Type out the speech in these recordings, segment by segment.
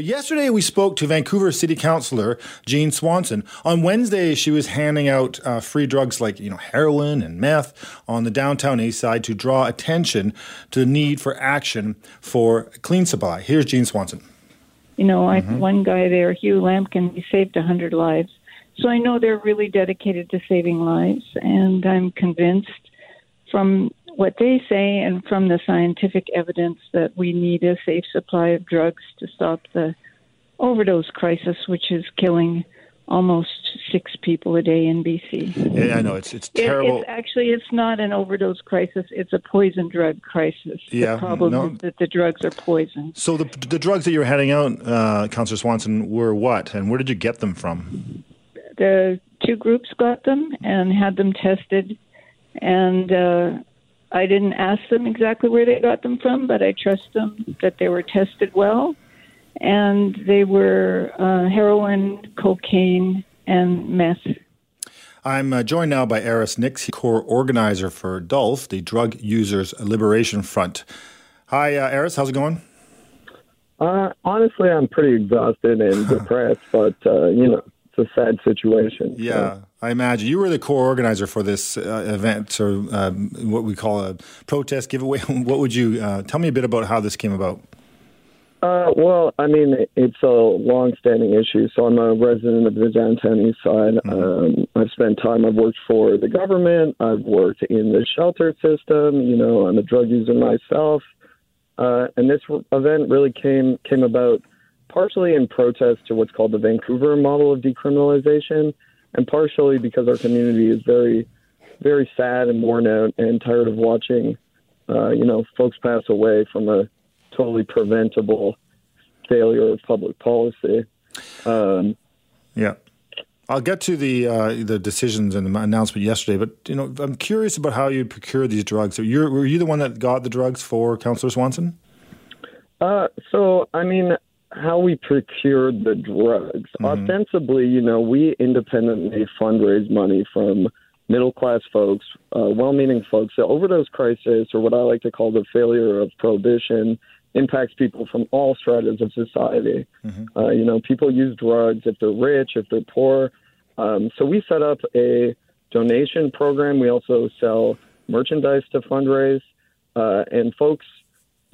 But yesterday we spoke to Vancouver City Councillor Jean Swanson. On Wednesday, she was handing out uh, free drugs like you know heroin and meth on the downtown east side to draw attention to the need for action for clean supply. Here's Jean Swanson. You know, I mm-hmm. one guy there, Hugh Lampkin, he saved a hundred lives. So I know they're really dedicated to saving lives, and I'm convinced from what they say and from the scientific evidence that we need a safe supply of drugs to stop the overdose crisis, which is killing almost six people a day in BC. Yeah, I know it's it's terrible. It, it's actually it's not an overdose crisis; it's a poison drug crisis. Yeah, the problem no. is that the drugs are poison. So the the drugs that you were handing out, uh, Councillor Swanson, were what, and where did you get them from? The two groups got them and had them tested, and uh, I didn't ask them exactly where they got them from, but I trust them that they were tested well. And they were uh, heroin, cocaine, and meth. I'm uh, joined now by Eris Nyx, core organizer for DULF, the Drug Users Liberation Front. Hi, uh, Eris, how's it going? Uh, honestly, I'm pretty exhausted and depressed, but uh, you know, it's a sad situation. Yeah. So. I imagine you were the core organizer for this uh, event, or um, what we call a protest giveaway. what would you uh, tell me a bit about how this came about? Uh, well, I mean, it's a long-standing issue. So I'm a resident of the downtown east side. Mm-hmm. Um, I've spent time. I've worked for the government. I've worked in the shelter system. You know, I'm a drug user myself. Uh, and this event really came came about partially in protest to what's called the Vancouver model of decriminalization and partially because our community is very, very sad and worn out and tired of watching, uh, you know, folks pass away from a totally preventable failure of public policy. Um, yeah. I'll get to the uh, the decisions and the announcement yesterday, but you know I'm curious about how you procure these drugs. So were you the one that got the drugs for Councillor Swanson? Uh, so I mean, how we procured the drugs. Mm-hmm. Ostensibly, you know, we independently fundraise money from middle class folks, uh, well meaning folks. The overdose crisis, or what I like to call the failure of prohibition, impacts people from all stratas of society. Mm-hmm. Uh, you know, people use drugs if they're rich, if they're poor. Um, so we set up a donation program. We also sell merchandise to fundraise, uh, and folks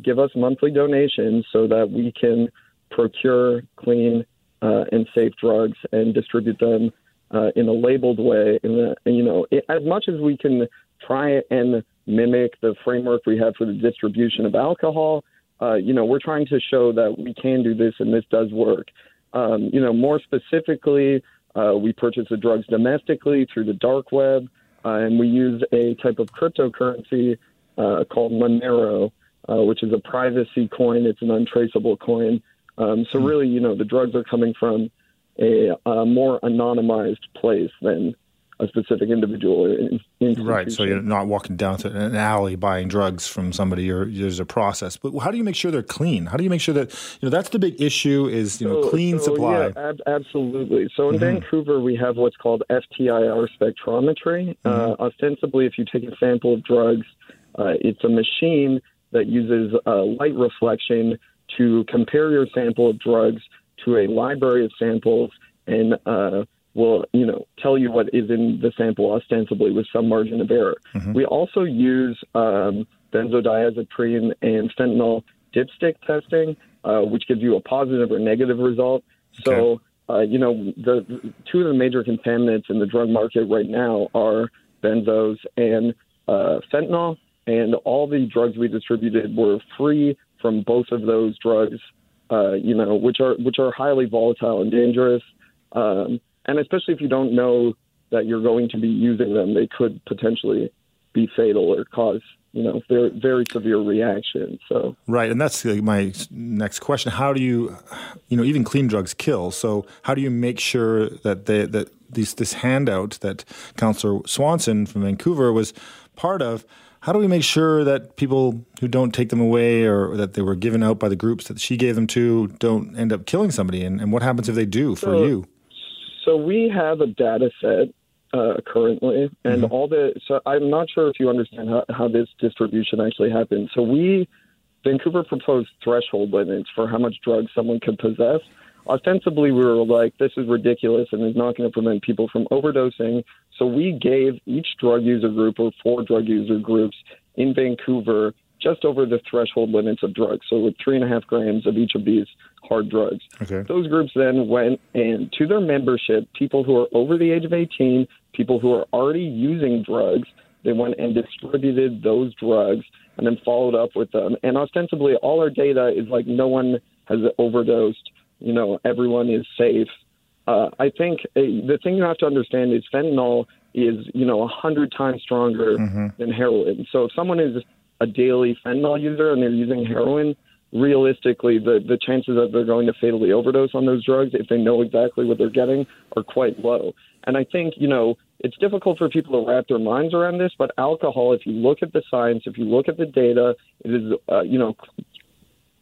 give us monthly donations so that we can procure clean uh, and safe drugs and distribute them uh, in a labeled way. In the, you know, it, as much as we can try and mimic the framework we have for the distribution of alcohol, uh, you know, we're trying to show that we can do this and this does work. Um, you know, more specifically, uh, we purchase the drugs domestically through the dark web, uh, and we use a type of cryptocurrency uh, called Monero, which is a privacy coin. It's an untraceable coin um, so hmm. really, you know, the drugs are coming from a, a more anonymized place than a specific individual. Right. So you're not walking down to an alley buying drugs from somebody. You're, there's a process. But how do you make sure they're clean? How do you make sure that you know that's the big issue is you know so, clean so, supply. Yeah, ab- absolutely. So in mm-hmm. Vancouver, we have what's called FTIR spectrometry. Mm-hmm. Uh, ostensibly, if you take a sample of drugs, uh, it's a machine that uses uh, light reflection to compare your sample of drugs to a library of samples and uh, will you know tell you what is in the sample ostensibly with some margin of error. Mm-hmm. We also use um, benzodiazepine and fentanyl dipstick testing, uh, which gives you a positive or negative result. So. Uh, you know, the, the two of the major contaminants in the drug market right now are benzos and uh, fentanyl, and all the drugs we distributed were free from both of those drugs, uh, you know, which are which are highly volatile and dangerous. Um, and especially if you don't know that you're going to be using them, they could potentially be fatal or cause you know very very severe reaction. So right, and that's my next question: How do you, you know, even clean drugs kill? So how do you make sure that they, that these this handout that Councillor Swanson from Vancouver was part of? How do we make sure that people who don't take them away or that they were given out by the groups that she gave them to don't end up killing somebody? And, and what happens if they do for so, you? So we have a data set uh, currently, and mm-hmm. all the. So I'm not sure if you understand how, how this distribution actually happens. So we Vancouver proposed threshold limits for how much drugs someone could possess. Ostensibly, we were like, this is ridiculous and is not going to prevent people from overdosing. So we gave each drug user group or four drug user groups in Vancouver just over the threshold limits of drugs. So with three and a half grams of each of these hard drugs. Okay. Those groups then went and to their membership, people who are over the age of 18, people who are already using drugs, they went and distributed those drugs and then followed up with them. And ostensibly, all our data is like no one has overdosed. You know, everyone is safe. Uh, I think uh, the thing you have to understand is fentanyl is you know a hundred times stronger mm-hmm. than heroin. So if someone is a daily fentanyl user and they're using heroin, realistically, the, the chances that they're going to fatally overdose on those drugs, if they know exactly what they're getting, are quite low. And I think, you know, it's difficult for people to wrap their minds around this, but alcohol, if you look at the science, if you look at the data, it is, uh, you know,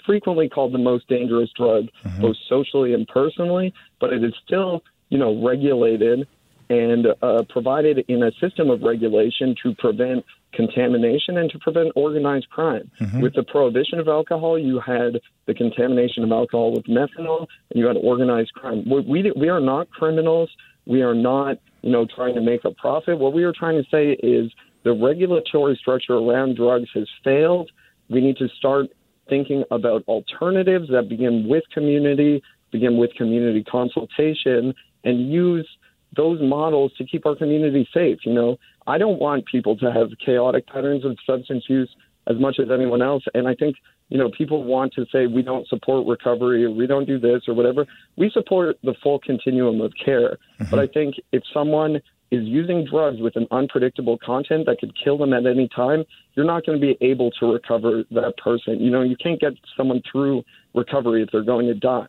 frequently called the most dangerous drug, mm-hmm. both socially and personally, but it is still, you know, regulated and uh, provided in a system of regulation to prevent contamination and to prevent organized crime. Mm-hmm. With the prohibition of alcohol, you had the contamination of alcohol with methanol, and you had organized crime. We, we, we are not criminals. We are not, you know, trying to make a profit. What we are trying to say is the regulatory structure around drugs has failed. We need to start thinking about alternatives that begin with community, begin with community consultation, and use those models to keep our community safe. You know, I don't want people to have chaotic patterns of substance use as much as anyone else. And I think, you know, people want to say we don't support recovery or we don't do this or whatever. We support the full continuum of care. Mm-hmm. But I think if someone is using drugs with an unpredictable content that could kill them at any time, you're not going to be able to recover that person. You know, you can't get someone through recovery if they're going to die.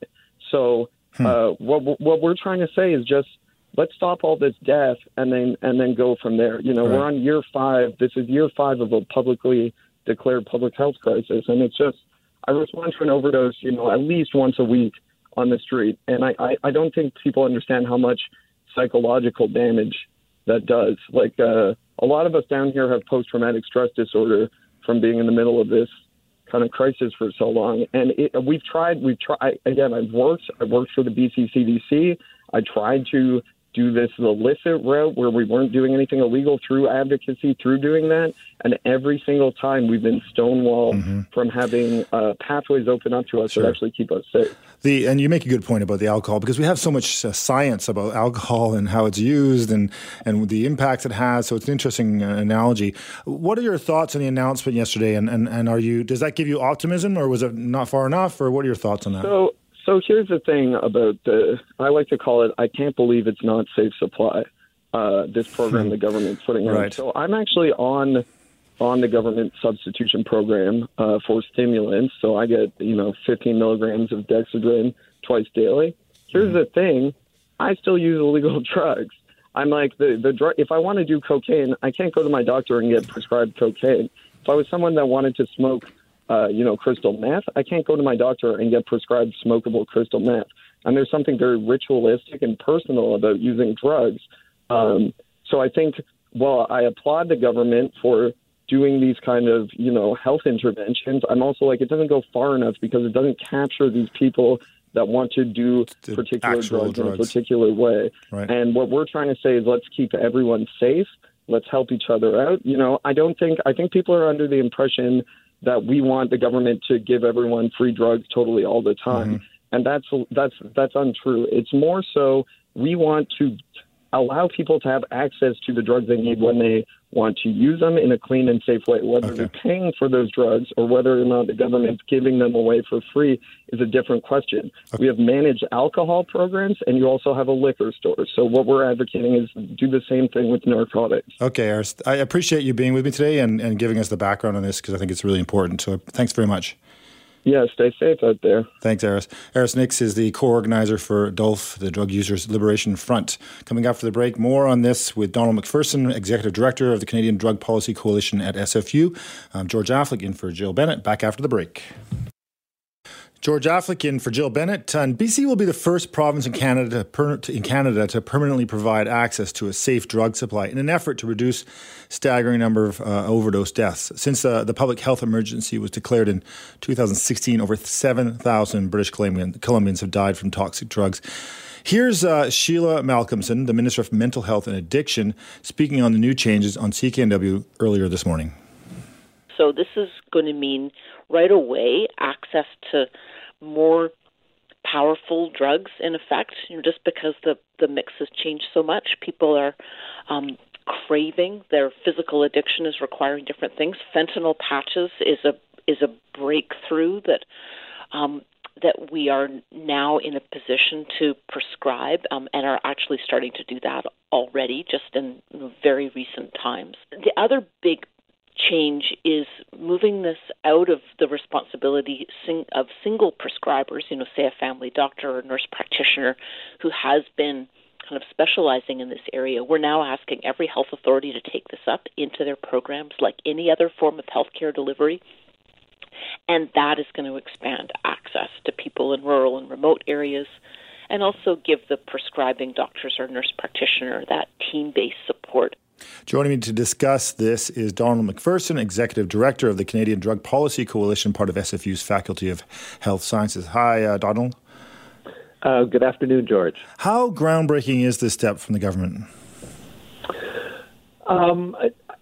So, hmm. uh, what what we're trying to say is just let's stop all this death and then and then go from there. You know, right. we're on year five. This is year five of a publicly declared public health crisis, and it's just I respond to an overdose, you know, at least once a week on the street, and I I, I don't think people understand how much psychological damage that does. Like uh, a lot of us down here have post traumatic stress disorder from being in the middle of this kind of crisis for so long. And it, we've tried, we've tried, again, I've worked, I've worked for the BC CDC. I tried to do this illicit route where we weren't doing anything illegal through advocacy, through doing that. And every single time we've been stonewalled mm-hmm. from having uh, pathways open up to us sure. that actually keep us safe. The, and you make a good point about the alcohol because we have so much uh, science about alcohol and how it's used and, and the impacts it has. So it's an interesting uh, analogy. What are your thoughts on the announcement yesterday? And, and, and are you, does that give you optimism or was it not far enough? Or what are your thoughts on that? So, so here's the thing about the, I like to call it, I can't believe it's not safe supply, uh, this program the government's putting right. on. So I'm actually on on the government substitution program uh, for stimulants. So I get, you know, 15 milligrams of Dexedrine twice daily. Here's mm-hmm. the thing I still use illegal drugs. I'm like, the, the drug, if I want to do cocaine, I can't go to my doctor and get prescribed cocaine. If I was someone that wanted to smoke uh, you know, crystal meth. I can't go to my doctor and get prescribed smokable crystal meth. And there's something very ritualistic and personal about using drugs. Um, so I think while I applaud the government for doing these kind of, you know, health interventions, I'm also like, it doesn't go far enough because it doesn't capture these people that want to do the particular drugs, drugs, in a particular way. Right. And what we're trying to say is let's keep everyone safe. Let's help each other out. You know, I don't think, I think people are under the impression that we want the government to give everyone free drugs totally all the time. Mm-hmm. And that's that's that's untrue. It's more so we want to allow people to have access to the drugs they need when they want to use them in a clean and safe way. Whether okay. they're paying for those drugs or whether or not the government's giving them away for free is a different question. Okay. We have managed alcohol programs, and you also have a liquor store. So what we're advocating is do the same thing with narcotics. Okay, Eris, I appreciate you being with me today and, and giving us the background on this because I think it's really important. So thanks very much. Yeah, stay safe out there. Thanks, Eris. Eris Nyx is the co-organizer for DULF, the Drug Users Liberation Front. Coming after the break, more on this with Donald MacPherson, Executive Director of the Canadian Drug Policy Coalition at SFU. I'm George Affleck in for Jill Bennett. Back after the break. George Affleck for Jill Bennett. And BC will be the first province in Canada, per, in Canada to permanently provide access to a safe drug supply in an effort to reduce staggering number of uh, overdose deaths. Since uh, the public health emergency was declared in 2016, over 7,000 British Columbians have died from toxic drugs. Here's uh, Sheila Malcolmson, the Minister of Mental Health and Addiction, speaking on the new changes on CKNW earlier this morning. So, this is going to mean right away access to more powerful drugs in effect you know, just because the the mix has changed so much people are um, craving their physical addiction is requiring different things fentanyl patches is a is a breakthrough that um, that we are now in a position to prescribe um, and are actually starting to do that already just in very recent times. The other big change is moving this out of the responsibility of single prescribers, you know, say a family doctor or nurse practitioner who has been kind of specializing in this area. We're now asking every health authority to take this up into their programs like any other form of healthcare delivery. And that is going to expand access to people in rural and remote areas and also give the prescribing doctors or nurse practitioner that team based support Joining me to discuss this is Donald MacPherson, Executive Director of the Canadian Drug Policy Coalition, part of SFU's Faculty of Health Sciences. Hi, uh, Donald. Uh, good afternoon, George. How groundbreaking is this step from the government? Um,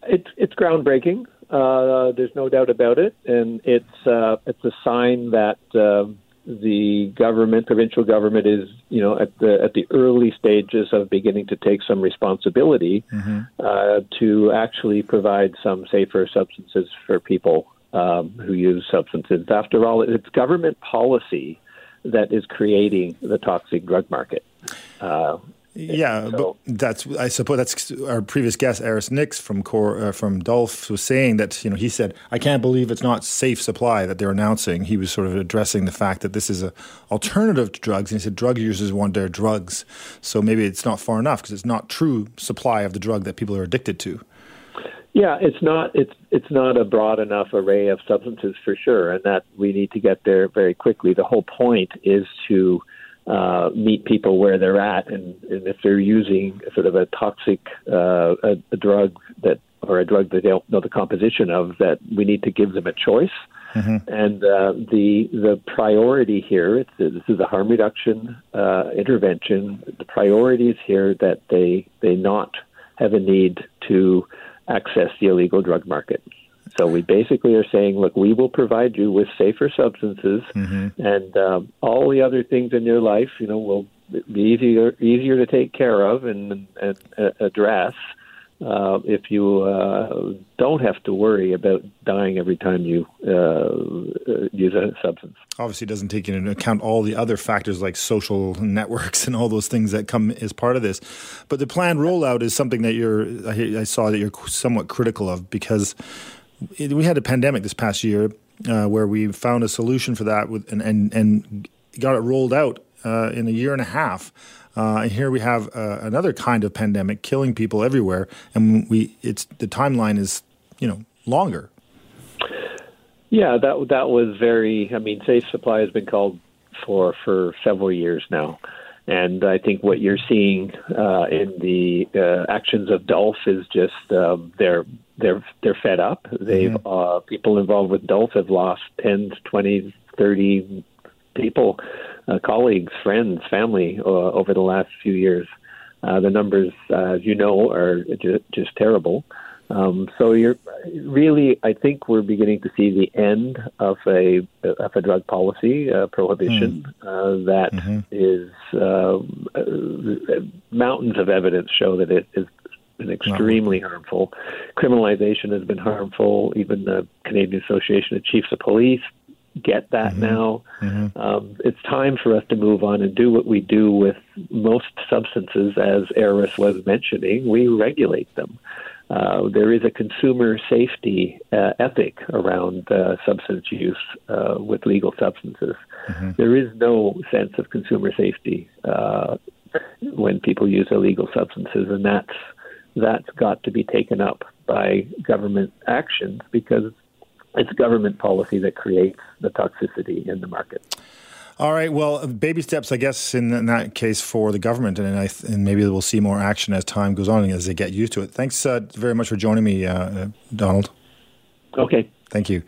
it, it's groundbreaking. Uh, there's no doubt about it, and it's uh, it's a sign that um, the government, provincial government, is you know at the at the early stages of beginning to take some responsibility mm-hmm. uh, to actually provide some safer substances for people um, who use substances. After all, it's government policy that is creating the toxic drug market. Uh, yeah, so, but that's I suppose that's our previous guest, Eris Nyx from Core, uh, from DULF, was saying that you know he said I can't believe it's not safe supply that they're announcing. He was sort of addressing the fact that this is a alternative to drugs, and he said drug users want their drugs, so maybe it's not far enough because it's not true supply of the drug that people are addicted to. Yeah, it's not it's it's not a broad enough array of substances for sure, and that we need to get there very quickly. The whole point is to uh, meet people where they're at, and, and if they're using sort of a toxic uh, a, a drug that or a drug that they don't know the composition of, that we need to give them a choice. Mm-hmm. And uh, the the priority here, it's, this is a harm reduction uh, intervention. The priority is here that they they not have a need to access the illegal drug market. So we basically are saying, look, we will provide you with safer substances, mm-hmm. and um, all the other things in your life, you know, will be easier easier to take care of and, and uh, address. Uh, if you uh, don't have to worry about dying every time you uh, uh use a substance. Obviously, it doesn't take into account all the other factors like social networks and all those things that come as part of this. But the planned rollout is something that you're. I saw that you're somewhat critical of because we had a pandemic this past year uh, where we found a solution for that with, and, and, and got it rolled out uh, in a year and a half. Uh, and here we have uh, another kind of pandemic killing people everywhere, and we it's the timeline is you know longer. Yeah, that that was very. I mean, safe supply has been called for for several years now. And I think what you're seeing uh, in the uh, actions of DULF is just um, they're they're they're fed up. They've mm-hmm. uh, people involved with DULF have lost 10, 20, 30 people, uh, colleagues, friends, family uh, over the last few years. Uh, the numbers, uh, as you know, are just, just terrible. Um, so you're really, I think we're beginning to see the end of a of a drug policy uh, prohibition mm. uh, that mm-hmm. is um, uh, mountains of evidence show that it is been extremely wow. harmful. Criminalization has been harmful. Even the Canadian Association of Chiefs of Police get that mm-hmm. now. Mm-hmm. Um, it's time for us to move on and do what we do with most substances, as Eris was mentioning. We regulate them. Uh, there is a consumer safety uh, ethic around uh, substance use uh, with legal substances. Mm-hmm. There is no sense of consumer safety uh, when people use illegal substances, and that's that's got to be taken up by government actions because it's government policy that creates the toxicity in the market. All right. Well, baby steps, I guess, in, in that case for the government, and I th- and maybe we'll see more action as time goes on and as they get used to it. Thanks uh, very much for joining me, uh, Donald. Okay. Thank you.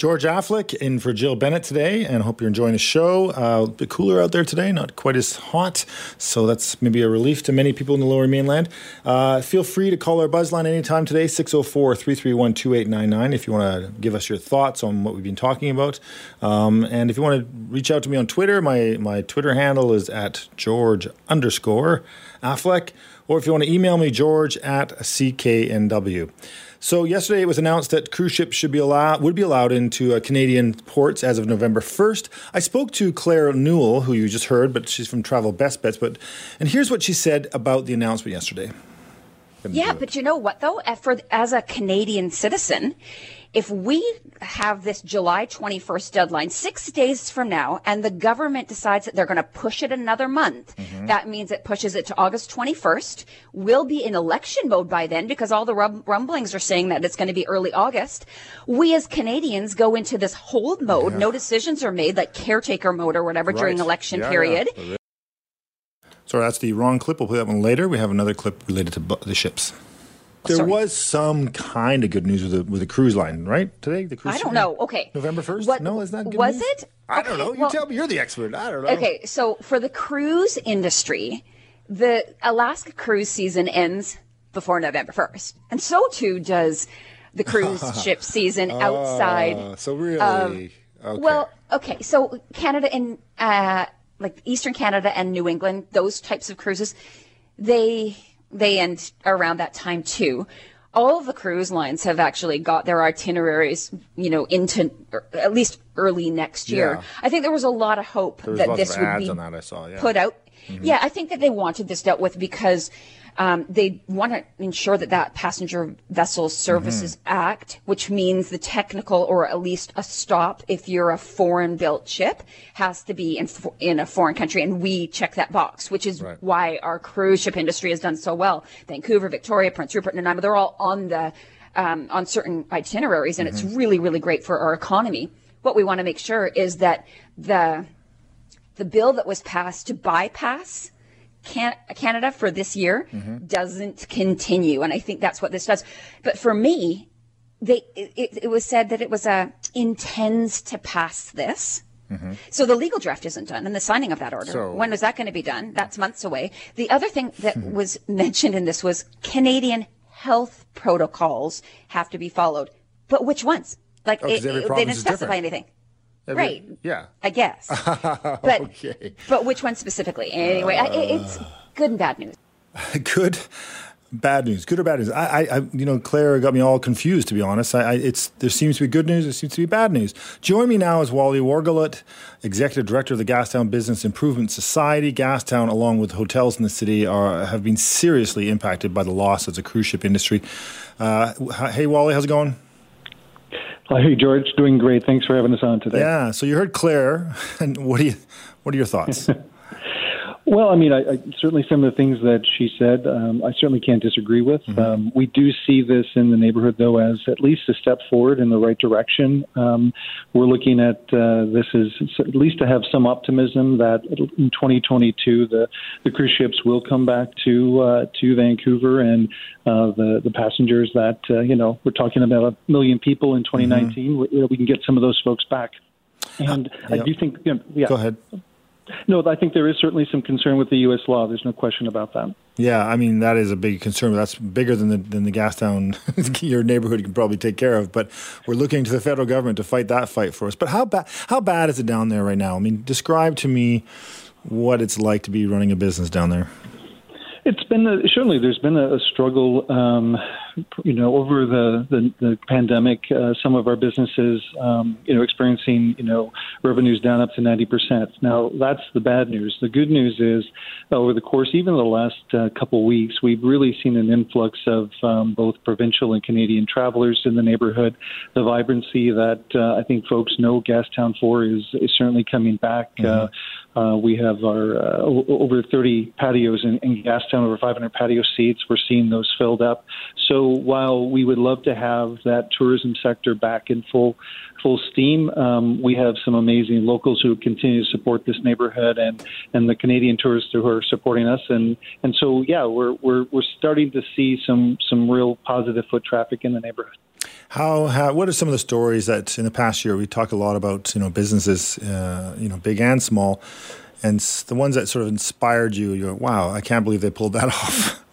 George Affleck in for Jill Bennett today, and hope you're enjoying the show. Uh, a bit cooler out there today, not quite as hot, so that's maybe a relief to many people in the lower mainland. Uh, feel free to call our Buzzline anytime today, 604 331 2899, if you want to give us your thoughts on what we've been talking about. Um, and if you want to reach out to me on Twitter, my, my Twitter handle is at George underscore Affleck, or if you want to email me, George at CKNW. So yesterday it was announced that cruise ships should be allowed would be allowed into uh, Canadian ports as of November 1st. I spoke to Claire Newell, who you just heard, but she's from Travel Best Bets. But and here's what she said about the announcement yesterday. Yeah, but you know what though? For as a Canadian citizen, if we have this July 21st deadline six days from now and the government decides that they're going to push it another month, mm-hmm. that means it pushes it to August 21st. We'll be in election mode by then because all the rumblings are saying that it's going to be early August. We as Canadians go into this hold mode. Yeah. No decisions are made, like caretaker mode or whatever right. during election yeah, period. Yeah. Sorry, that's the wrong clip. We'll play that one later. We have another clip related to the ships. There Sorry. was some kind of good news with the with the cruise line, right? Today, the cruise. I don't know. Okay, November first. No, is that good was news? it? I don't know. You well, tell me. You're the expert. I don't know. Okay, so for the cruise industry, the Alaska cruise season ends before November first, and so too does the cruise ship season ah, outside. Uh, so really, okay. well, okay. So Canada and uh, like Eastern Canada and New England, those types of cruises, they they end around that time too. All of the cruise lines have actually got their itineraries, you know, into at least early next year. Yeah. I think there was a lot of hope that this would be saw, yeah. put out. Mm-hmm. Yeah, I think that they wanted this dealt with because um, they want to ensure that that Passenger Vessel Services mm-hmm. Act, which means the technical or at least a stop if you're a foreign built ship, has to be in, in a foreign country. And we check that box, which is right. why our cruise ship industry has done so well. Vancouver, Victoria, Prince Rupert, and Nanaimo, they're all on the um, on certain itineraries, and mm-hmm. it's really, really great for our economy. What we want to make sure is that the the bill that was passed to bypass can- Canada for this year mm-hmm. doesn't continue. And I think that's what this does. But for me, they, it, it was said that it was a intends to pass this. Mm-hmm. So the legal draft isn't done and the signing of that order. So, when is that going to be done? That's months away. The other thing that was mentioned in this was Canadian health protocols have to be followed. But which ones? Like oh, it, they didn't specify anything. Every, right. Yeah. I guess. but okay. but which one specifically? Anyway, uh, I, it's good and bad news. Good, bad news. Good or bad news? I, I, you know, Claire got me all confused. To be honest, I, I, it's there seems to be good news. There seems to be bad news. Join me now is Wally Wargolet, executive director of the Gastown Business Improvement Society. Gastown, along with hotels in the city, are have been seriously impacted by the loss of the cruise ship industry. Uh, hey, Wally, how's it going? Hey, George, doing great. Thanks for having us on today. Yeah. So you heard Claire, and what do you, what are your thoughts? Well, I mean, I, I, certainly some of the things that she said, um, I certainly can't disagree with. Mm-hmm. Um, we do see this in the neighborhood, though, as at least a step forward in the right direction. Um, we're looking at uh, this as at least to have some optimism that in 2022 the the cruise ships will come back to uh, to Vancouver and uh, the the passengers that uh, you know we're talking about a million people in 2019. Mm-hmm. We, we, can get some of those folks back. And I do think, you know, yeah. Go ahead. No, I think there is certainly some concern with the U.S. law. There's no question about that. Yeah, I mean that is a big concern. That's bigger than the than the Gastown your neighborhood can probably take care of. But we're looking to the federal government to fight that fight for us. But how bad how bad is it down there right now? I mean, describe to me what it's like to be running a business down there. It's been a, certainly there's been a, a struggle. Um, you know, over the the, the pandemic, uh, some of our businesses, um, you know, experiencing you know revenues down up to ninety percent. Now that's the bad news. The good news is, over the course even the last uh, couple weeks, we've really seen an influx of um, both provincial and Canadian travelers in the neighborhood. The vibrancy that uh, I think folks know Gastown for is is certainly coming back. Uh, mm-hmm. Uh, we have our uh, over 30 patios in, in Gastown, over 500 patio seats. We're seeing those filled up. So while we would love to have that tourism sector back in full full steam, um, we have some amazing locals who continue to support this neighborhood and, and the Canadian tourists who are supporting us. And, and so, yeah, we're, we're, we're starting to see some, some real positive foot traffic in the neighborhood. How, how, what are some of the stories that in the past year we talk a lot about you know businesses uh, you know big and small and the ones that sort of inspired you you go wow I can't believe they pulled that off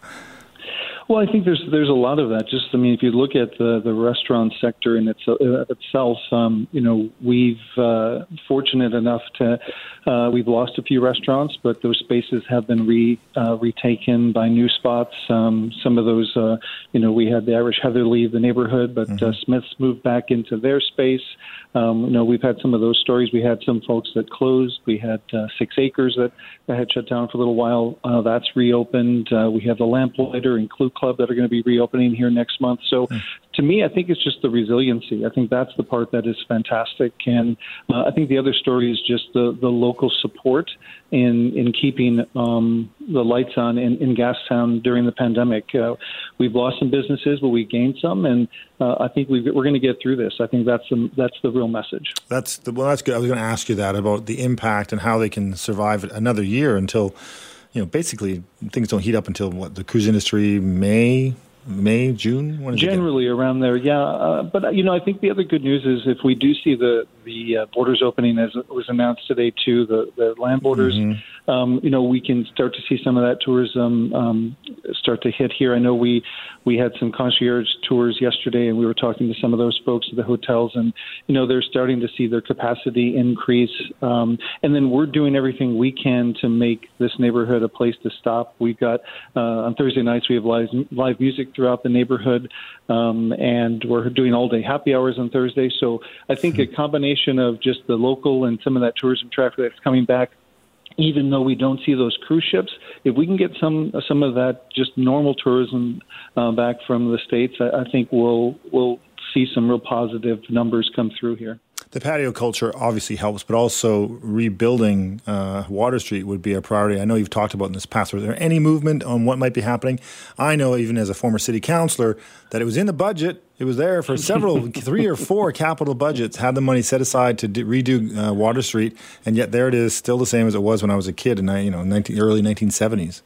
Well, I think there's there's a lot of that. Just I mean, if you look at the the restaurant sector in its, uh, itself, um, you know, we've uh, fortunate enough to uh, we've lost a few restaurants, but those spaces have been re uh, retaken by new spots. Um, some of those, uh, you know, we had the Irish Heather leave the neighborhood, but uh, mm-hmm. Smiths moved back into their space. Um, you know, we've had some of those stories. We had some folks that closed. We had uh, Six Acres that, that had shut down for a little while. Uh, that's reopened. Uh, we have the Lamplighter and Clough Club that are going to be reopening here next month. So, mm. to me, I think it's just the resiliency. I think that's the part that is fantastic. And uh, I think the other story is just the the local support in in keeping um, the lights on in, in Gastown during the pandemic. Uh, we've lost some businesses, but we gained some, and uh, I think we are going to get through this. I think that's the that's the real message. That's the, well, that's good. I was going to ask you that about the impact and how they can survive another year until, you know, basically things don't heat up until what the cruise industry May May, June? Generally around there, yeah. Uh, but you know, I think the other good news is if we do see the the uh, borders opening as was announced today too, the the land borders. Mm-hmm um, you know, we can start to see some of that tourism um, start to hit here. I know we we had some concierge tours yesterday, and we were talking to some of those folks at the hotels, and you know, they're starting to see their capacity increase. Um, and then we're doing everything we can to make this neighborhood a place to stop. We've got uh, on Thursday nights we have live live music throughout the neighborhood, um, and we're doing all day happy hours on Thursday. So I think a combination of just the local and some of that tourism traffic that's coming back even though we don't see those cruise ships, if we can get some some of that just normal tourism uh, back from the states, I, I think we'll we'll see some real positive numbers come through here the patio culture obviously helps, but also rebuilding uh, Water Street would be a priority. I know you've talked about in this past. Was there any movement on what might be happening? I know, even as a former city councilor, that it was in the budget. It was there for several, three or four capital budgets, had the money set aside to redo uh, Water Street, and yet there it is, still the same as it was when I was a kid in you know 19, early 1970s.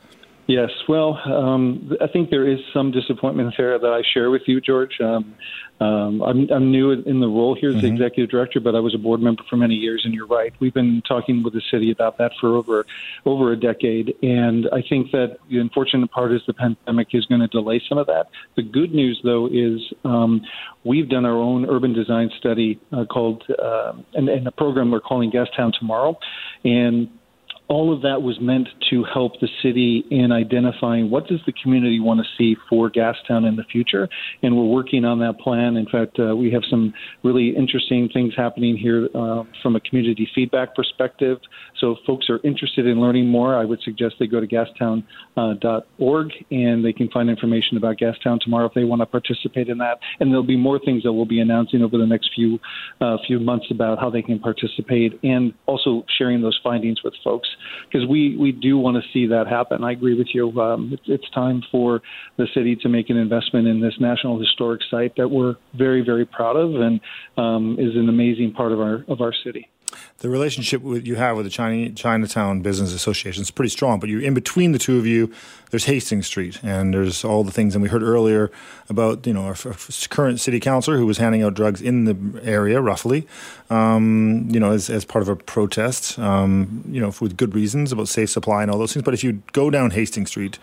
Yes, well, um, I think there is some disappointment there that I share with you, George. Um, um, I'm, I'm new in the role here as mm-hmm. the executive director, but I was a board member for many years. And you're right, we've been talking with the city about that for over over a decade. And I think that the unfortunate part is the pandemic is going to delay some of that. The good news, though, is um, we've done our own urban design study uh, called uh, and, and a program we're calling Gastown Tomorrow, and all of that was meant to help the city in identifying what does the community want to see for Gastown in the future, and we're working on that plan. In fact, uh, we have some really interesting things happening here uh, from a community feedback perspective. So, if folks are interested in learning more, I would suggest they go to gastown.org uh, and they can find information about Gastown tomorrow if they want to participate in that. And there'll be more things that we'll be announcing over the next few uh, few months about how they can participate, and also sharing those findings with folks because we, we do want to see that happen. I agree with you. Um, it's, it's time for the city to make an investment in this National Historic Site that we're very, very proud of and um, is an amazing part of our of our city the relationship with, you have with the China, Chinatown Business Association is pretty strong. But you're in between the two of you, there's Hastings Street, and there's all the things. And we heard earlier about you know our, current city councilor who was handing out drugs in the area, roughly, um, you know, as, as part of a protest, um, you know, with good reasons about safe supply and all those things. But if you go down Hastings Street,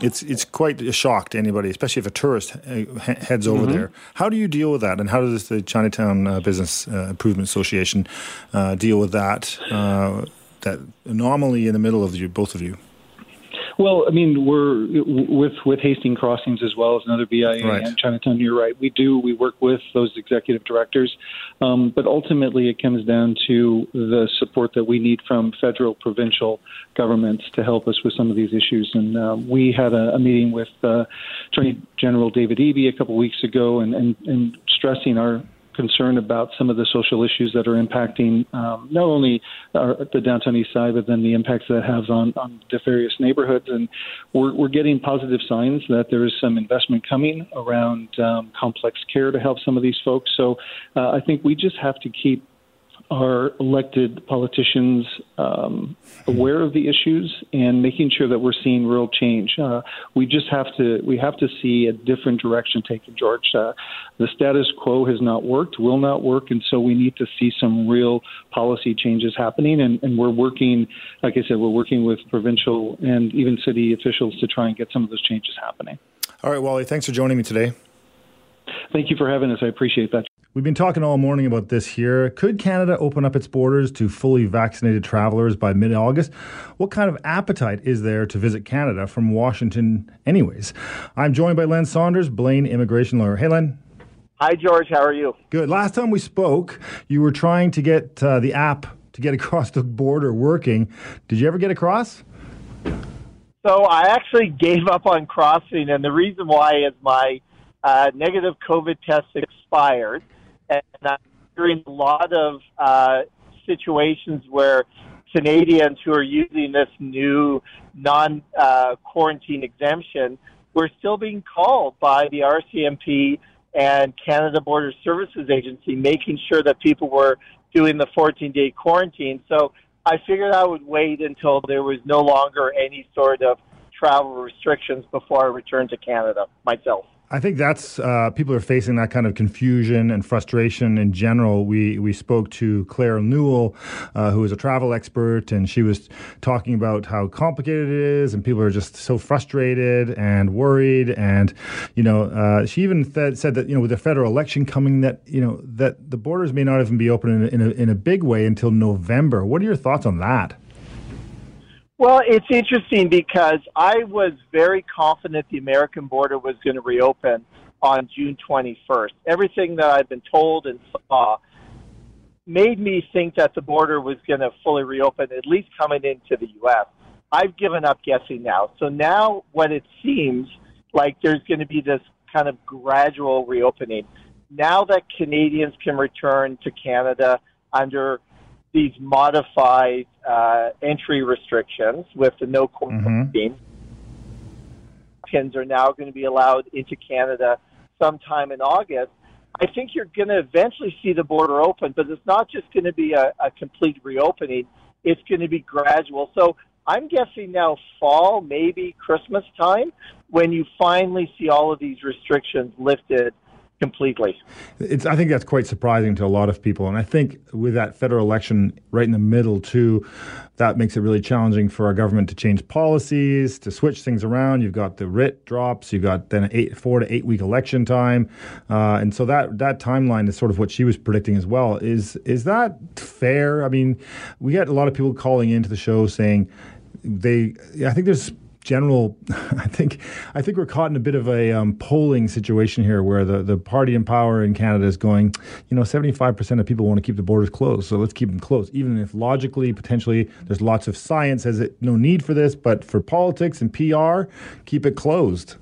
it's it's quite a shock to anybody, especially if a tourist uh, heads over mm-hmm. there. How do you deal with that, and how does the Chinatown uh, Business uh, Improvement Association uh, deal with that uh, that anomaly in the middle of you, both of you? Well, I mean, we're with with Hastings Crossings as well as another BIA right. and Chinatown. You're right. We do. We work with those executive directors, um, but ultimately it comes down to the support that we need from federal, provincial governments to help us with some of these issues. And uh, we had a, a meeting with uh, Attorney General David Eby a couple weeks ago, and, and, and stressing our concerned about some of the social issues that are impacting um, not only our, the downtown east side, but then the impacts that has on, on the various neighborhoods. And we're, we're getting positive signs that there is some investment coming around um, complex care to help some of these folks. So uh, I think we just have to keep our elected politicians um, aware of the issues and making sure that we're seeing real change. Uh, we just have to we have to see a different direction taken, George. Uh, the status quo has not worked, will not work, and so we need to see some real policy changes happening. And, and we're working, like I said, we're working with provincial and even city officials to try and get some of those changes happening. All right, Wally, thanks for joining me today. Thank you for having us. I appreciate that. We've been talking all morning about this here. Could Canada open up its borders to fully vaccinated travelers by mid August? What kind of appetite is there to visit Canada from Washington, anyways? I'm joined by Len Saunders, Blaine immigration lawyer. Hey, Len. Hi, George. How are you? Good. Last time we spoke, you were trying to get uh, the app to get across the border working. Did you ever get across? So I actually gave up on crossing, and the reason why is my uh, negative COVID test expired and I'm hearing a lot of uh, situations where Canadians who are using this new non uh, quarantine exemption were still being called by the RCMP and Canada Border Services Agency, making sure that people were doing the 14 day quarantine. So I figured I would wait until there was no longer any sort of travel restrictions before I returned to Canada myself. I think that's uh, people are facing that kind of confusion and frustration in general. We we spoke to Claire Newell, uh, who is a travel expert, and she was talking about how complicated it is, and people are just so frustrated and worried. And you know, uh, she even said that you know, with the federal election coming, that you know that the borders may not even be open in a, in a, in a big way until November. What are your thoughts on that? Well, it's interesting because I was very confident the American border was going to reopen on June 21st. Everything that I've been told and saw made me think that the border was going to fully reopen, at least coming into the U.S. I've given up guessing now. So now what it seems like there's going to be this kind of gradual reopening. Now that Canadians can return to Canada under these modified uh, entry restrictions with the no quarantine. Mm-hmm. are now going to be allowed into Canada sometime in August. I think you're going to eventually see the border open, but it's not just going to be a, a complete reopening. It's going to be gradual. So I'm guessing now fall, maybe Christmas time, when you finally see all of these restrictions lifted completely. It's, I think that's quite surprising to a lot of people. And I think with that federal election right in the middle, too, that makes it really challenging for our government to change policies, to switch things around. You've got the writ drops, you've got then eight, four to eight week election time. Uh, and so that, that timeline is sort of what she was predicting as well. Is, is that fair? I mean, we get a lot of people calling into the show saying, they, I think there's general i think i think we're caught in a bit of a um, polling situation here where the, the party in power in canada is going you know 75% of people want to keep the borders closed so let's keep them closed even if logically potentially there's lots of science says it no need for this but for politics and pr keep it closed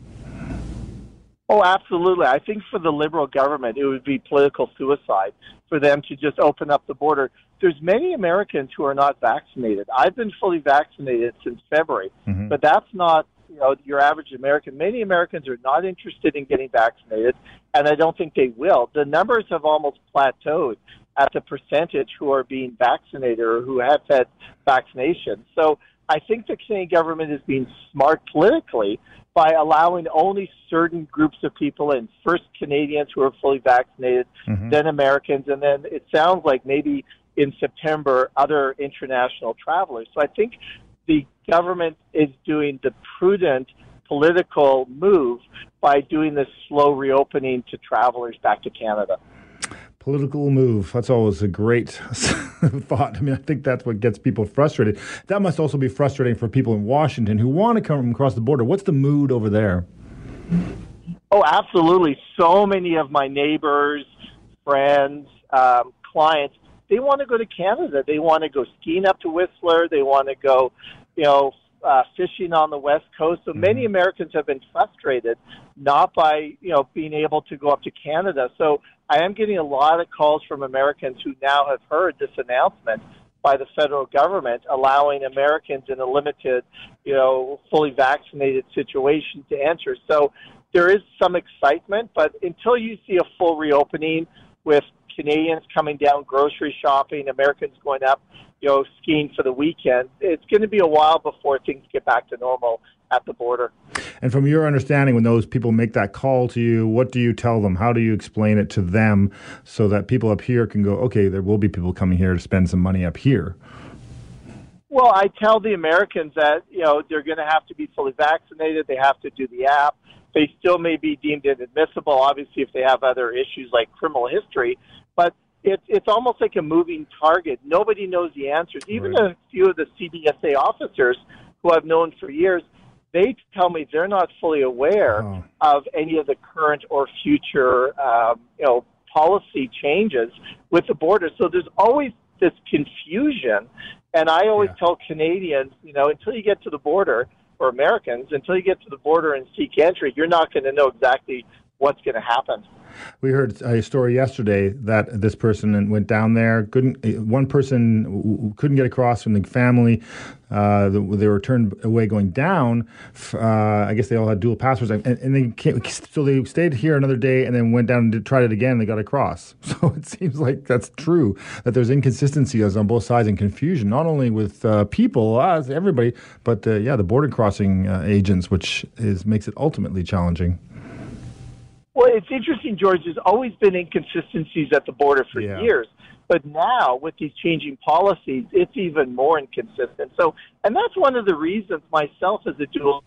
Oh, absolutely. I think for the liberal government, it would be political suicide for them to just open up the border. There's many Americans who are not vaccinated. I've been fully vaccinated since February, mm-hmm. but that's not you know your average American. Many Americans are not interested in getting vaccinated, and I don't think they will. The numbers have almost plateaued at the percentage who are being vaccinated or who have had vaccinations. So I think the Canadian government is being smart politically by allowing only certain groups of people in. First, Canadians who are fully vaccinated, mm-hmm. then Americans, and then it sounds like maybe in September, other international travelers. So I think the government is doing the prudent political move by doing this slow reopening to travelers back to Canada political move. That's always a great thought. I mean, I think that's what gets people frustrated. That must also be frustrating for people in Washington who want to come across the border. What's the mood over there? Oh, absolutely. So many of my neighbors, friends, um, clients, they want to go to Canada. They want to go skiing up to Whistler. They want to go, you know, uh, fishing on the West Coast. So many Americans have been frustrated, not by you know being able to go up to Canada. So I am getting a lot of calls from Americans who now have heard this announcement by the federal government allowing Americans in a limited, you know, fully vaccinated situation to enter. So there is some excitement, but until you see a full reopening with Canadians coming down grocery shopping, Americans going up, you know, skiing for the weekend, it's going to be a while before things get back to normal at the border. And from your understanding, when those people make that call to you, what do you tell them? How do you explain it to them so that people up here can go, okay, there will be people coming here to spend some money up here? Well, I tell the Americans that, you know, they're going to have to be fully vaccinated. They have to do the app. They still may be deemed inadmissible, obviously, if they have other issues like criminal history. But it's it's almost like a moving target. Nobody knows the answers. Even right. a few of the CBSA officers who I've known for years, they tell me they're not fully aware oh. of any of the current or future, um, you know, policy changes with the border. So there's always this confusion, and I always yeah. tell Canadians, you know, until you get to the border, or Americans, until you get to the border and seek entry, you're not going to know exactly what's going to happen. We heard a story yesterday that this person went down there. Couldn't one person couldn't get across from the family. Uh, they were turned away going down. Uh, I guess they all had dual passports, and, and they came, so they stayed here another day and then went down and did, tried it again. and They got across. So it seems like that's true that there's inconsistencies on both sides and confusion, not only with uh, people, uh, everybody, but uh, yeah, the border crossing uh, agents, which is makes it ultimately challenging. Well, it's interesting, George. There's always been inconsistencies at the border for yeah. years. But now, with these changing policies, it's even more inconsistent. So, and that's one of the reasons myself as a dual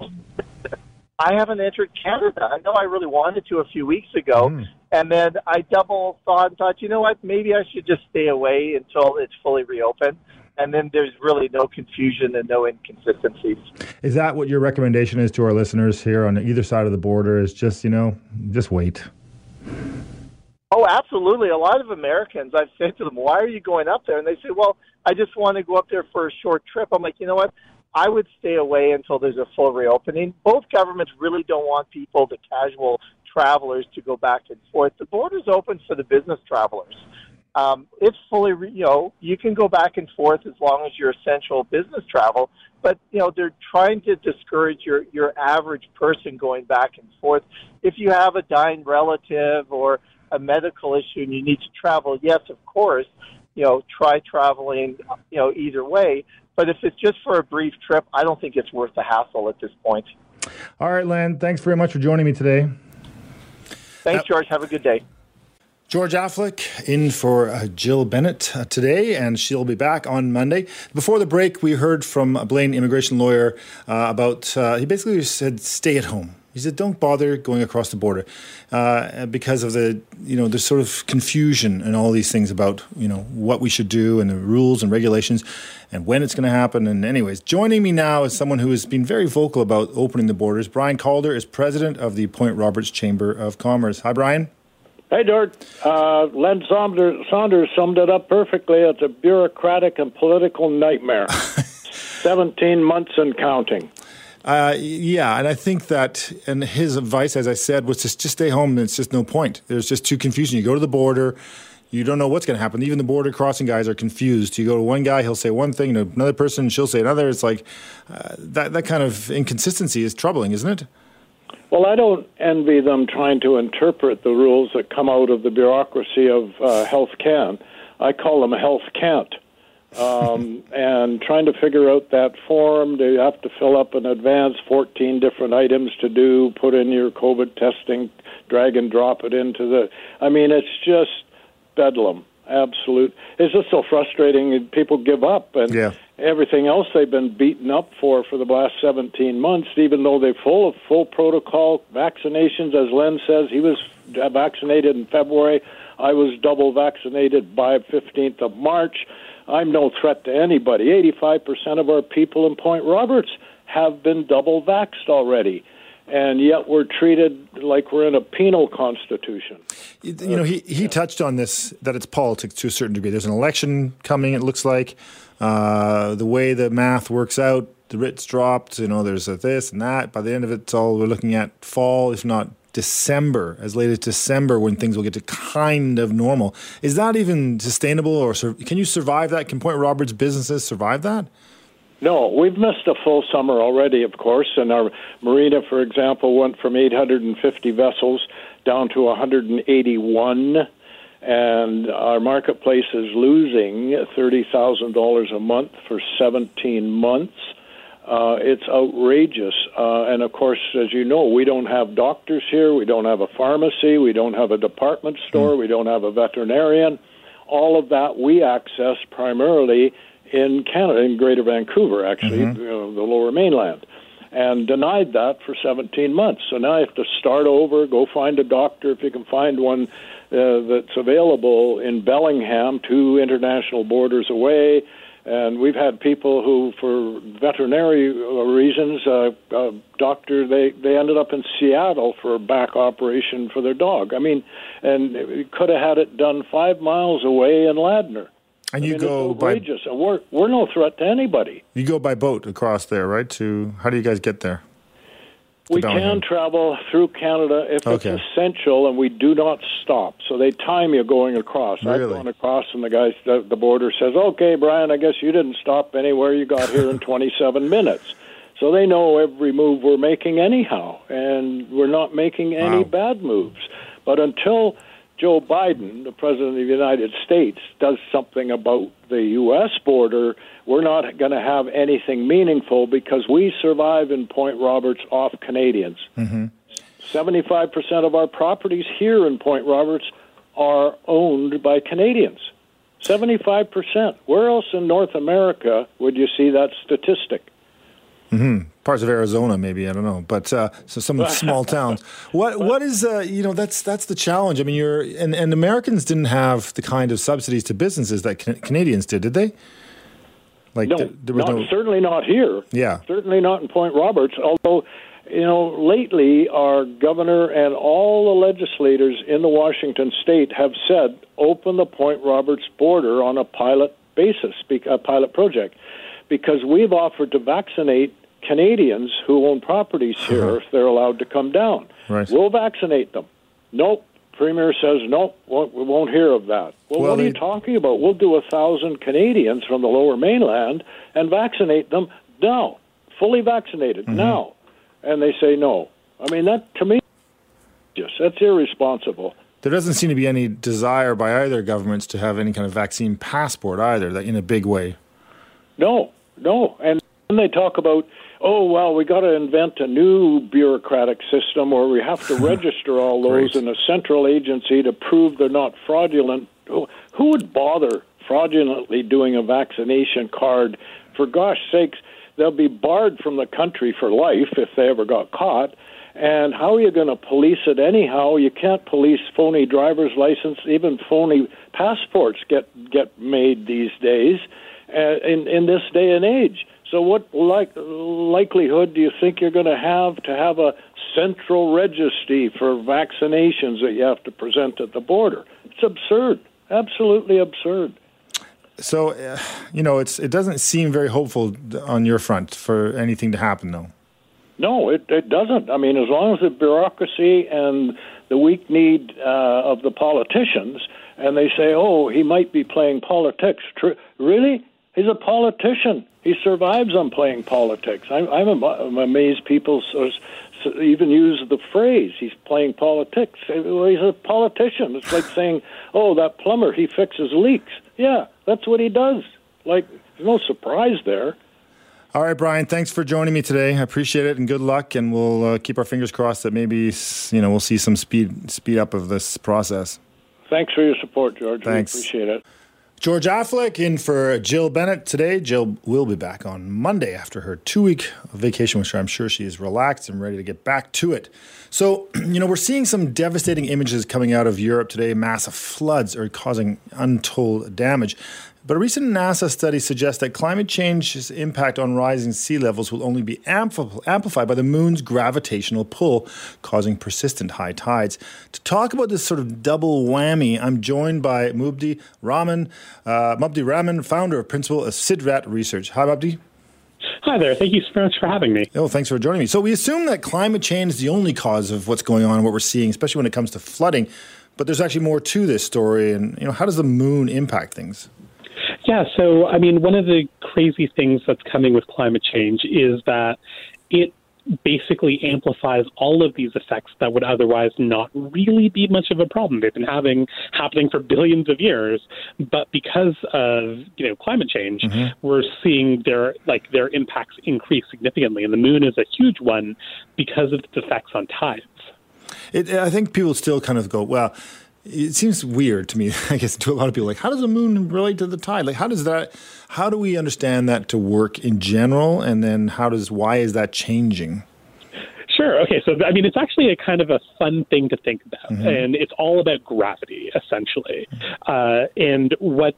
I haven't entered Canada. I know I really wanted to a few weeks ago, mm. and then I double thought and thought, you know what, maybe I should just stay away until it's fully reopened and then there's really no confusion and no inconsistencies. Is that what your recommendation is to our listeners here on either side of the border? Is just you know just wait. Oh, absolutely. A lot of Americans, I've said to them, "Why are you going up there?" And they say, "Well, I just want to go up there for a short trip." I'm like, you know what? I would stay away until there's a full reopening. Both governments really don't want people, the casual travelers, to go back and forth. The border's open for the business travelers. Um, it's fully, you know, you can go back and forth as long as you're essential business travel, but you know they're trying to discourage your your average person going back and forth. If you have a dying relative or a medical issue and you need to travel, yes, of course, you know, try traveling, you know, either way. But if it's just for a brief trip, I don't think it's worth the hassle at this point. All right, Len, thanks very much for joining me today. Thanks, George. Have a good day. George Affleck in for uh, Jill Bennett uh, today, and she'll be back on Monday. Before the break, we heard from a Blaine immigration lawyer uh, about, uh, he basically said, stay at home. He said, don't bother going across the border uh, because of the, you know, there's sort of confusion and all these things about, you know, what we should do and the rules and regulations and when it's going to happen. And, anyways, joining me now is someone who has been very vocal about opening the borders. Brian Calder is president of the Point Roberts Chamber of Commerce. Hi, Brian. Hey, George. Uh, Len Saunders, Saunders summed it up perfectly. It's a bureaucratic and political nightmare. 17 months and counting. Uh, yeah, and I think that, and his advice, as I said, was just just stay home. It's just no point. There's just too confusion. You go to the border, you don't know what's going to happen. Even the border crossing guys are confused. You go to one guy, he'll say one thing, to another person, she'll say another. It's like uh, that that kind of inconsistency is troubling, isn't it? Well, I don't envy them trying to interpret the rules that come out of the bureaucracy of uh, Health Can. I call them Health Can't. Um, and trying to figure out that form, do you have to fill up in advance 14 different items to do, put in your COVID testing, drag and drop it into the. I mean, it's just bedlam absolute. It's just so frustrating. People give up, and yeah. everything else they've been beaten up for for the last 17 months, even though they're full of full protocol vaccinations. As Len says, he was vaccinated in February. I was double vaccinated by 15th of March. I'm no threat to anybody. 85% of our people in Point Roberts have been double vaxxed already and yet we're treated like we're in a penal constitution. You, know, he, he touched on this that it's politics to a certain degree. There's an election coming, it looks like. Uh, the way the math works out, the writs dropped. You know, there's a this and that. By the end of it, it's all we're looking at fall, if not December, as late as December, when things will get to kind of normal. Is that even sustainable, or can you survive that? Can Point Roberts businesses survive that? No, we've missed a full summer already, of course, and our marina, for example, went from 850 vessels down to 181 and our marketplace is losing $30,000 a month for 17 months. Uh, it's outrageous. Uh, and of course, as you know, we don't have doctors here, we don't have a pharmacy, we don't have a department store, mm. we don't have a veterinarian. All of that we access primarily in Canada, in Greater Vancouver, actually, mm-hmm. you know, the lower mainland, and denied that for 17 months. So now I have to start over, go find a doctor if you can find one uh, that's available in Bellingham, two international borders away. And we've had people who, for veterinary reasons, uh, uh, doctor, they, they ended up in Seattle for a back operation for their dog. I mean, and could have had it done five miles away in Ladner. And you mean, go outrageous. by we're we're no threat to anybody. You go by boat across there, right? To how do you guys get there? We can travel through Canada if okay. it's essential, and we do not stop. So they time you going across. Really? I've gone across, and the guy at the border says, "Okay, Brian, I guess you didn't stop anywhere. You got here in 27 minutes." So they know every move we're making anyhow, and we're not making any wow. bad moves. But until Joe Biden, the President of the United States, does something about the U.S. border, we're not going to have anything meaningful because we survive in Point Roberts off Canadians. Mm-hmm. 75% of our properties here in Point Roberts are owned by Canadians. 75%. Where else in North America would you see that statistic? Mm-hmm. Parts of Arizona, maybe I don't know, but uh, so some small towns. What what is uh, you know that's that's the challenge. I mean, you're and, and Americans didn't have the kind of subsidies to businesses that can, Canadians did, did they? Like no, there was not, no, certainly not here. Yeah, certainly not in Point Roberts. Although, you know, lately our governor and all the legislators in the Washington state have said open the Point Roberts border on a pilot basis, a pilot project, because we've offered to vaccinate Canadians who own properties here uh-huh. if they're allowed to come down. Right. We'll vaccinate them. Nope. Premier says nope. We won't hear of that. Well, well what are you talking about? We'll do a thousand Canadians from the Lower Mainland and vaccinate them now, fully vaccinated mm-hmm. now, and they say no. I mean that to me, just that's irresponsible. There doesn't seem to be any desire by either governments to have any kind of vaccine passport either, that in a big way. No, no, and then they talk about oh well we got to invent a new bureaucratic system where we have to register all those in a central agency to prove they're not fraudulent. Who would bother fraudulently doing a vaccination card? For gosh sakes they'll be barred from the country for life if they ever got caught. And how are you going to police it anyhow? You can't police phony driver's license. Even phony passports get get made these days uh, in in this day and age so, what like, likelihood do you think you're going to have to have a central registry for vaccinations that you have to present at the border? It's absurd, absolutely absurd. So, uh, you know, it's it doesn't seem very hopeful on your front for anything to happen, though. No, it, it doesn't. I mean, as long as the bureaucracy and the weak need uh, of the politicians, and they say, "Oh, he might be playing politics." Tr- really? He's a politician. He survives on playing politics. I'm, I'm, I'm amazed people so, so even use the phrase "he's playing politics." Well, he's a politician. It's like saying, "Oh, that plumber, he fixes leaks." Yeah, that's what he does. Like, there's no surprise there. All right, Brian. Thanks for joining me today. I appreciate it, and good luck. And we'll uh, keep our fingers crossed that maybe you know we'll see some speed speed up of this process. Thanks for your support, George. Thanks. We appreciate it. George Affleck in for Jill Bennett today. Jill will be back on Monday after her two week vacation, which I'm sure she is relaxed and ready to get back to it. So, you know, we're seeing some devastating images coming out of Europe today. Massive floods are causing untold damage. But a recent NASA study suggests that climate change's impact on rising sea levels will only be amplified by the moon's gravitational pull, causing persistent high tides. To talk about this sort of double whammy, I'm joined by Mubdi Rahman, uh, Mubdi Rahman, founder of principal of Sidrat Research. Hi, Mubdi. Hi there. Thank you so much for having me. Oh, thanks for joining me. So we assume that climate change is the only cause of what's going on and what we're seeing, especially when it comes to flooding. But there's actually more to this story. And you know, how does the moon impact things? Yeah. So I mean, one of the crazy things that's coming with climate change is that it basically amplifies all of these effects that would otherwise not really be much of a problem. They've been having happening for billions of years, but because of you know climate change, mm-hmm. we're seeing their like their impacts increase significantly, and the moon is a huge one because of its effects on tides. It, I think people still kind of go, well, it seems weird to me, I guess, to a lot of people. Like, how does the moon relate to the tide? Like, how does that? How do we understand that to work in general? And then, how does why is that changing? Sure. Okay. So, I mean, it's actually a kind of a fun thing to think about, mm-hmm. and it's all about gravity, essentially. Uh, and what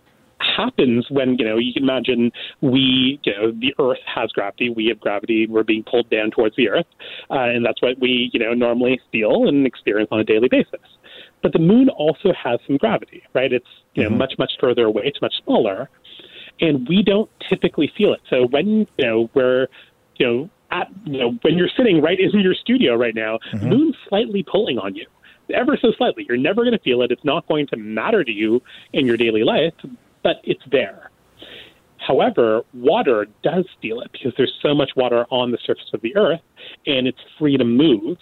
happens when you know you can imagine we you know the earth has gravity we have gravity we're being pulled down towards the earth uh, and that's what we you know normally feel and experience on a daily basis but the moon also has some gravity, right? It's you know mm-hmm. much much further away. It's much smaller, and we don't typically feel it. So when you know we're you know at you know when you're sitting right in your studio right now, mm-hmm. the moon's slightly pulling on you, ever so slightly. You're never going to feel it. It's not going to matter to you in your daily life, but it's there. However, water does feel it because there's so much water on the surface of the Earth and it's free to move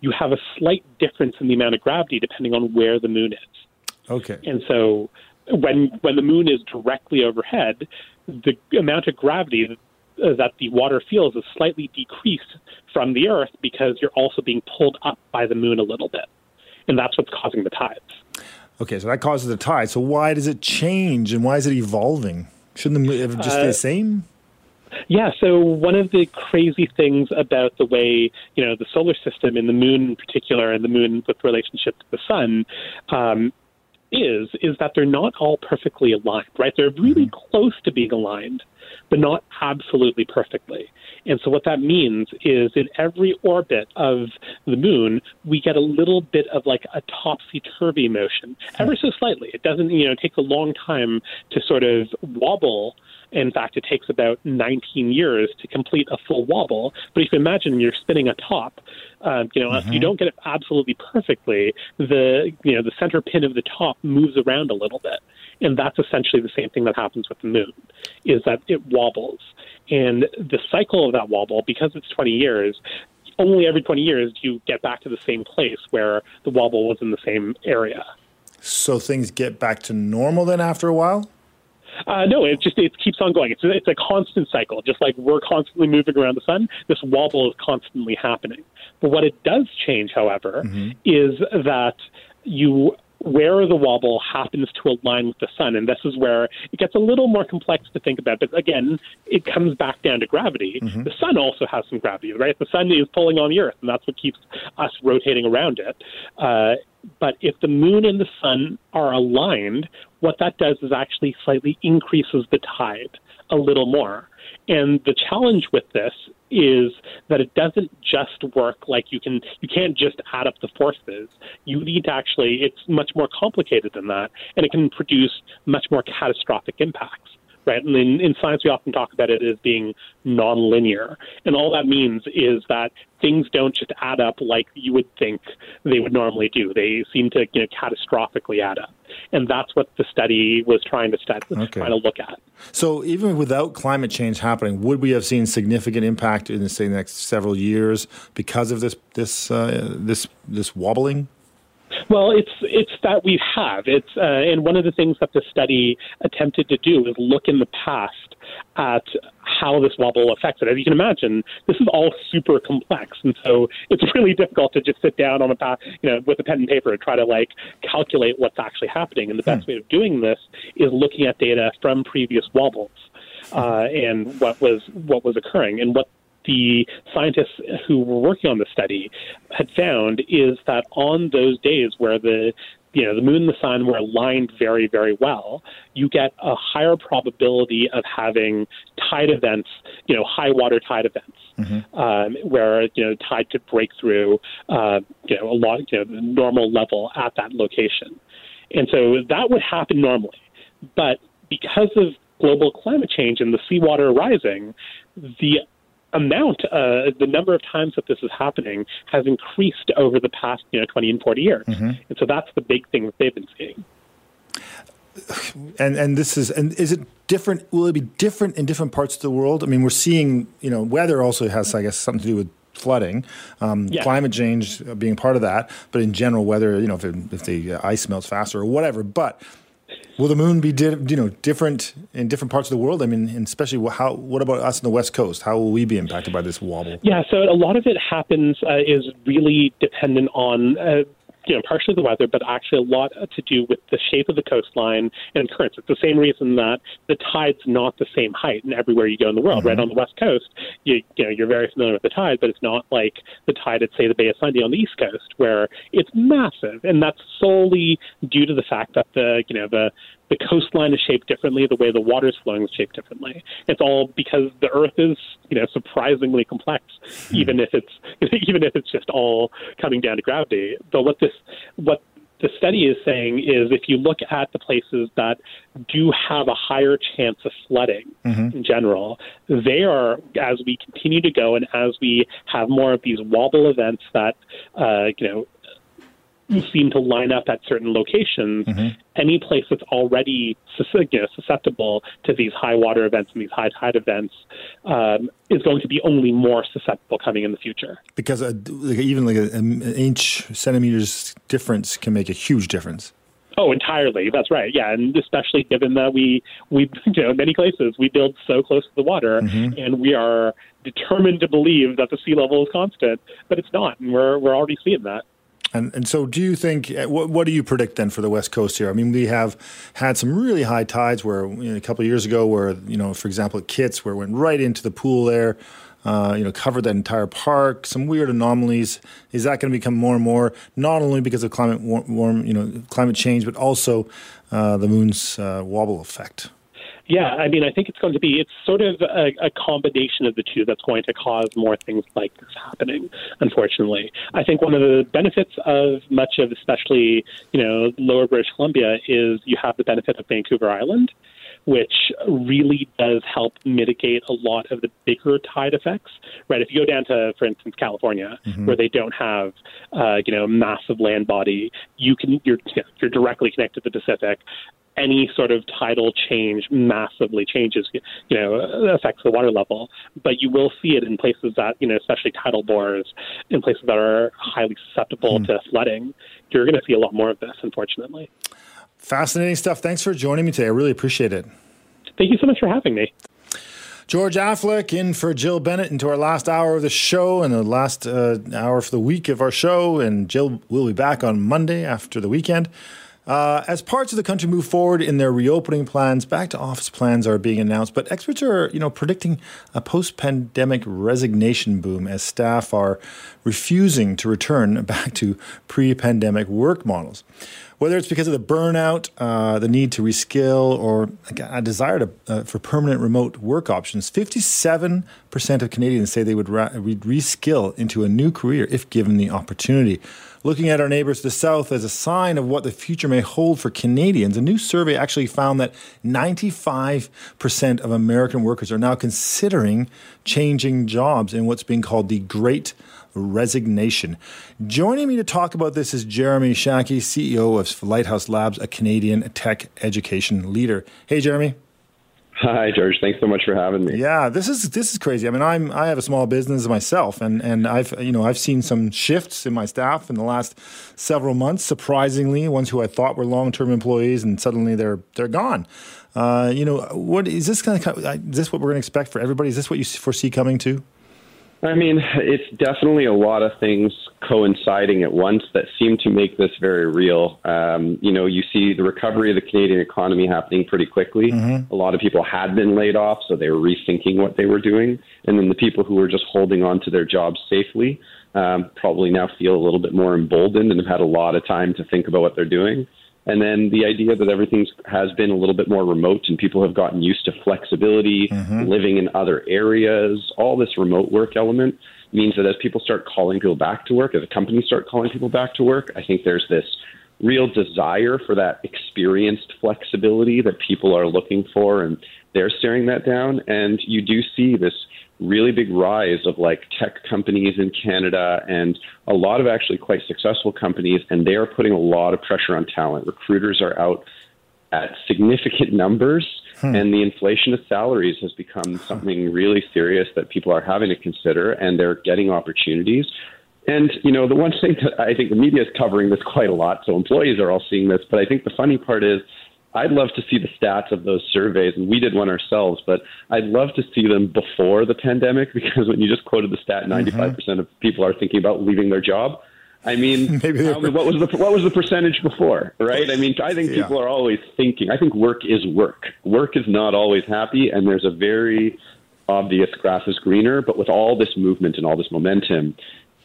you have a slight difference in the amount of gravity depending on where the moon is. Okay. And so when when the moon is directly overhead, the amount of gravity that the water feels is slightly decreased from the Earth because you're also being pulled up by the moon a little bit, and that's what's causing the tides. Okay, so that causes the tide. So why does it change, and why is it evolving? Shouldn't the moon just stay the uh, same? Yeah, so one of the crazy things about the way, you know, the solar system and the moon in particular and the moon with relationship to the sun um, is is that they're not all perfectly aligned, right? They're really mm-hmm. close to being aligned, but not absolutely perfectly. And so what that means is in every orbit of the moon, we get a little bit of like a topsy turvy motion, ever so slightly. It doesn't, you know, take a long time to sort of wobble in fact, it takes about 19 years to complete a full wobble. But if you imagine you're spinning a top, uh, you know, mm-hmm. if you mm-hmm. don't get it absolutely perfectly, the you know the center pin of the top moves around a little bit, and that's essentially the same thing that happens with the moon, is that it wobbles, and the cycle of that wobble, because it's 20 years, only every 20 years do you get back to the same place where the wobble was in the same area. So things get back to normal then after a while? Uh, no, it just it keeps on going. It's a, it's a constant cycle. Just like we're constantly moving around the sun, this wobble is constantly happening. But what it does change, however, mm-hmm. is that you where the wobble happens to align with the sun. And this is where it gets a little more complex to think about. But again, it comes back down to gravity. Mm-hmm. The sun also has some gravity, right? The sun is pulling on the earth, and that's what keeps us rotating around it. Uh, but if the moon and the sun are aligned, what that does is actually slightly increases the tide a little more. And the challenge with this is that it doesn't just work like you can you can't just add up the forces. You need to actually it's much more complicated than that and it can produce much more catastrophic impacts right? And in, in science, we often talk about it as being nonlinear. And all that means is that things don't just add up like you would think they would normally do. They seem to you know, catastrophically add up. And that's what the study was trying to study, okay. trying to look at. So even without climate change happening, would we have seen significant impact in say the next several years because of this this uh, this this wobbling? Well, it's it's that we have. It's uh, and one of the things that the study attempted to do is look in the past at how this wobble affects it. As you can imagine, this is all super complex, and so it's really difficult to just sit down on a path, you know, with a pen and paper and try to like calculate what's actually happening. And the best hmm. way of doing this is looking at data from previous wobbles. Uh, and what was what was occurring and what the scientists who were working on the study had found is that on those days where the you know the moon and the sun were aligned very very well you get a higher probability of having tide events you know high water tide events mm-hmm. um, where you know tide could break through uh, you know a lot you know the normal level at that location and so that would happen normally but because of global climate change and the seawater rising, the amount, uh, the number of times that this is happening has increased over the past, you know, 20 and 40 years. Mm-hmm. And so that's the big thing that they've been seeing. And and this is and is it different? Will it be different in different parts of the world? I mean, we're seeing you know weather also has I guess something to do with flooding, um, yeah. climate change being part of that. But in general, whether you know if, it, if the ice melts faster or whatever. But will the moon be di- you know different in different parts of the world? I mean, especially how what about us in the west coast? How will we be impacted by this wobble? Yeah, so a lot of it happens uh, is really dependent on uh, you know, partially the weather, but actually a lot to do with the shape of the coastline and currents. It's the same reason that the tide's not the same height in everywhere you go in the world. Mm-hmm. Right on the west coast, you, you know, you're very familiar with the tide, but it's not like the tide at say the Bay of Fundy on the east coast, where it's massive, and that's solely due to the fact that the you know the the coastline is shaped differently, the way the water is flowing is shaped differently. It's all because the Earth is, you know, surprisingly complex, hmm. even if it's even if it's just all coming down to gravity. But what this what the study is saying is if you look at the places that do have a higher chance of flooding mm-hmm. in general, they are, as we continue to go and as we have more of these wobble events that, uh, you know, seem to line up at certain locations, mm-hmm. any place that's already you know, susceptible to these high water events and these high tide events um, is going to be only more susceptible coming in the future. Because even like a, an inch centimeters difference can make a huge difference. Oh, entirely. That's right. Yeah, and especially given that we we you know in many places we build so close to the water, mm-hmm. and we are determined to believe that the sea level is constant, but it's not, and we're we're already seeing that. And and so, do you think uh, what what do you predict then for the West Coast here? I mean, we have had some really high tides where you know, a couple years ago, where you know, for example, at Kits, where it went right into the pool there. Uh, you know, covered that entire park. Some weird anomalies. Is that going to become more and more, not only because of climate warm, warm you know, climate change, but also uh, the moon's uh, wobble effect? Yeah, I mean, I think it's going to be, it's sort of a, a, combination of the two that's going to cause more things like this happening, unfortunately. I think one of the benefits of much of, especially, you know, lower British Columbia is you have the benefit of Vancouver Island, which really does help mitigate a lot of the bigger tide effects, right? If you go down to, for instance, California, mm-hmm. where they don't have, uh, you know, massive land body, you can, you're, you're directly connected to the Pacific any sort of tidal change massively changes, you know, affects the water level. But you will see it in places that, you know, especially tidal bores, in places that are highly susceptible mm. to flooding. You're going to see a lot more of this, unfortunately. Fascinating stuff. Thanks for joining me today. I really appreciate it. Thank you so much for having me. George Affleck in for Jill Bennett into our last hour of the show and the last uh, hour for the week of our show. And Jill will be back on Monday after the weekend. Uh, as parts of the country move forward in their reopening plans, back to office plans are being announced, but experts are, you know, predicting a post-pandemic resignation boom as staff are refusing to return back to pre-pandemic work models whether it's because of the burnout, uh, the need to reskill, or a desire to, uh, for permanent remote work options, 57% of Canadians say they would reskill into a new career if given the opportunity. Looking at our neighbors to the south as a sign of what the future may hold for Canadians, a new survey actually found that 95% of American workers are now considering changing jobs in what's being called the Great resignation. Joining me to talk about this is Jeremy Shaki, CEO of Lighthouse Labs, a Canadian tech education leader. Hey, Jeremy. Hi, George. Thanks so much for having me. Yeah, this is this is crazy. I mean, I'm I have a small business myself, and and I've you know I've seen some shifts in my staff in the last several months. Surprisingly, ones who I thought were long term employees, and suddenly they're they're gone. Uh, you know, what is this kind of is this what we're going to expect for everybody? Is this what you foresee coming too? I mean, it's definitely a lot of things coinciding at once that seem to make this very real. Um, you know, you see the recovery of the Canadian economy happening pretty quickly. Mm-hmm. A lot of people had been laid off, so they were rethinking what they were doing. And then the people who were just holding on to their jobs safely um, probably now feel a little bit more emboldened and have had a lot of time to think about what they're doing. And then the idea that everything has been a little bit more remote and people have gotten used to flexibility, mm-hmm. living in other areas, all this remote work element means that as people start calling people back to work, as the companies start calling people back to work, I think there's this real desire for that experienced flexibility that people are looking for and they're staring that down. And you do see this really big rise of like tech companies in Canada and a lot of actually quite successful companies, and they are putting a lot of pressure on talent. Recruiters are out at significant numbers, hmm. and the inflation of salaries has become something really serious that people are having to consider, and they're getting opportunities. And you know, the one thing that I think the media is covering this quite a lot, so employees are all seeing this. But I think the funny part is I'd love to see the stats of those surveys, and we did one ourselves, but I'd love to see them before the pandemic because when you just quoted the stat, 95% mm-hmm. percent of people are thinking about leaving their job. I mean, Maybe um, what was the what was the percentage before, right? I mean, I think people yeah. are always thinking. I think work is work. Work is not always happy, and there's a very obvious grass is greener. But with all this movement and all this momentum,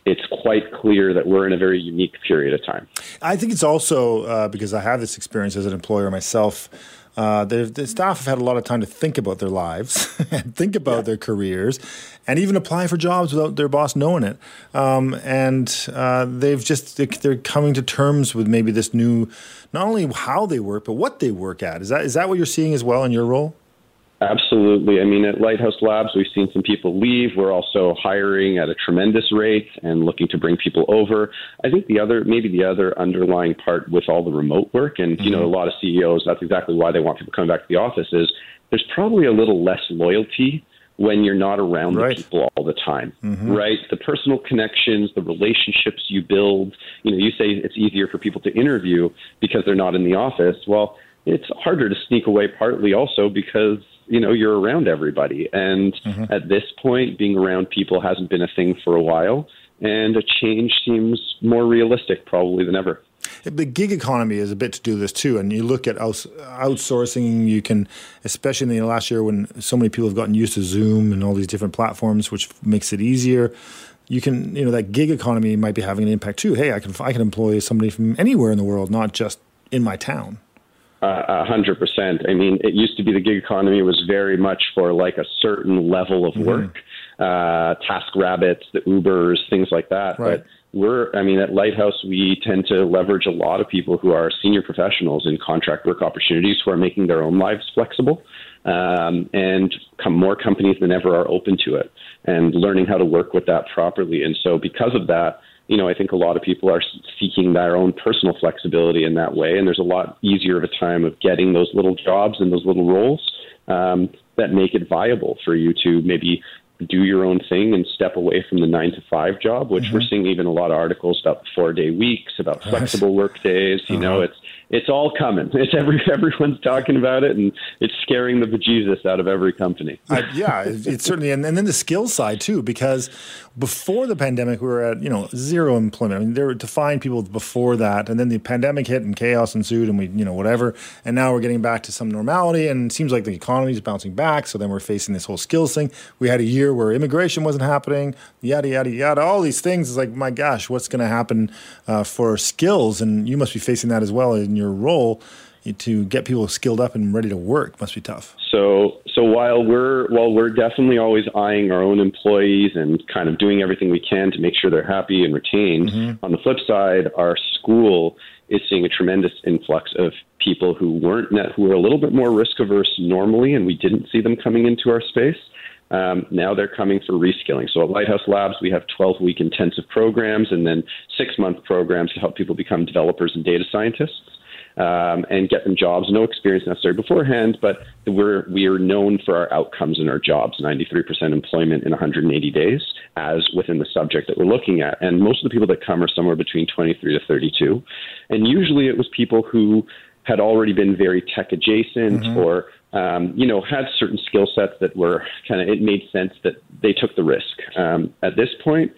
it's quite clear that we're in a very unique period of time. I think it's also uh, because I have this experience as an employer myself. Uh, the staff have had a lot of time to think about their lives and think about yeah. their careers and even apply for jobs without their boss knowing it. Um, and uh, they've just, they're coming to terms with maybe this new, not only how they work, but what they work at. Is that, is that what you're seeing as well in your role? Absolutely. I mean, at Lighthouse Labs, we've seen some people leave. We're also hiring at a tremendous rate and looking to bring people over. I think the other, maybe the other underlying part with all the remote work, and mm-hmm. you know, mm-hmm. a lot of CEOs, that's exactly why they want people coming back to the office. Is there's probably a little less loyalty when you're not around right. the people all the time, mm-hmm. right? The personal connections, the relationships you build. You know, you say it's easier for people to interview because they're not in the office. Well, it's harder to sneak away partly also because you know you're around everybody and mm-hmm. at this point being around people hasn't been a thing for a while and a change seems more realistic probably than ever the gig economy is a bit to do this too, and you look at outsourcing. You can, especially in the last year when so many people have gotten used to Zoom and all these different platforms, which makes it easier. You can, you know, that gig economy might be having an impact too. Hey, I can I can employ somebody from anywhere in the world, not just in my town. A hundred percent. I mean, it used to be the gig economy was very much for like a certain level of mm-hmm. work, uh, TaskRabbits, the Ubers, things like that. Right. But we're, I mean, at Lighthouse, we tend to leverage a lot of people who are senior professionals in contract work opportunities who are making their own lives flexible. Um, and come, more companies than ever are open to it and learning how to work with that properly. And so, because of that, you know, I think a lot of people are seeking their own personal flexibility in that way, and there's a lot easier of a time of getting those little jobs and those little roles um, that make it viable for you to maybe do your own thing and step away from the nine to five job, which mm-hmm. we're seeing even a lot of articles about four day weeks, about flexible work days. You uh-huh. know, it's it's all coming. It's every everyone's talking about it, and it's scaring the bejesus out of every company. yeah, it's it certainly, and, and then the skill side too, because before the pandemic, we were at you know zero employment. I mean, there were to find people before that, and then the pandemic hit and chaos ensued, and we you know whatever, and now we're getting back to some normality, and it seems like the economy is bouncing back. So then we're facing this whole skills thing. We had a year where immigration wasn't happening, yada yada yada. All these things is like, my gosh, what's going to happen uh, for skills? And you must be facing that as well in your role to get people skilled up and ready to work must be tough. So, so while we're while we're definitely always eyeing our own employees and kind of doing everything we can to make sure they're happy and retained, mm-hmm. on the flip side, our school is seeing a tremendous influx of people who weren't who were a little bit more risk averse normally, and we didn't see them coming into our space. Um, now they're coming for reskilling. So at Lighthouse Labs, we have 12 week intensive programs and then six month programs to help people become developers and data scientists um, and get them jobs. No experience necessary beforehand, but we're we are known for our outcomes in our jobs. 93% employment in 180 days, as within the subject that we're looking at. And most of the people that come are somewhere between 23 to 32, and usually it was people who had already been very tech adjacent mm-hmm. or um, you know had certain skill sets that were kind of it made sense that they took the risk. Um, at this point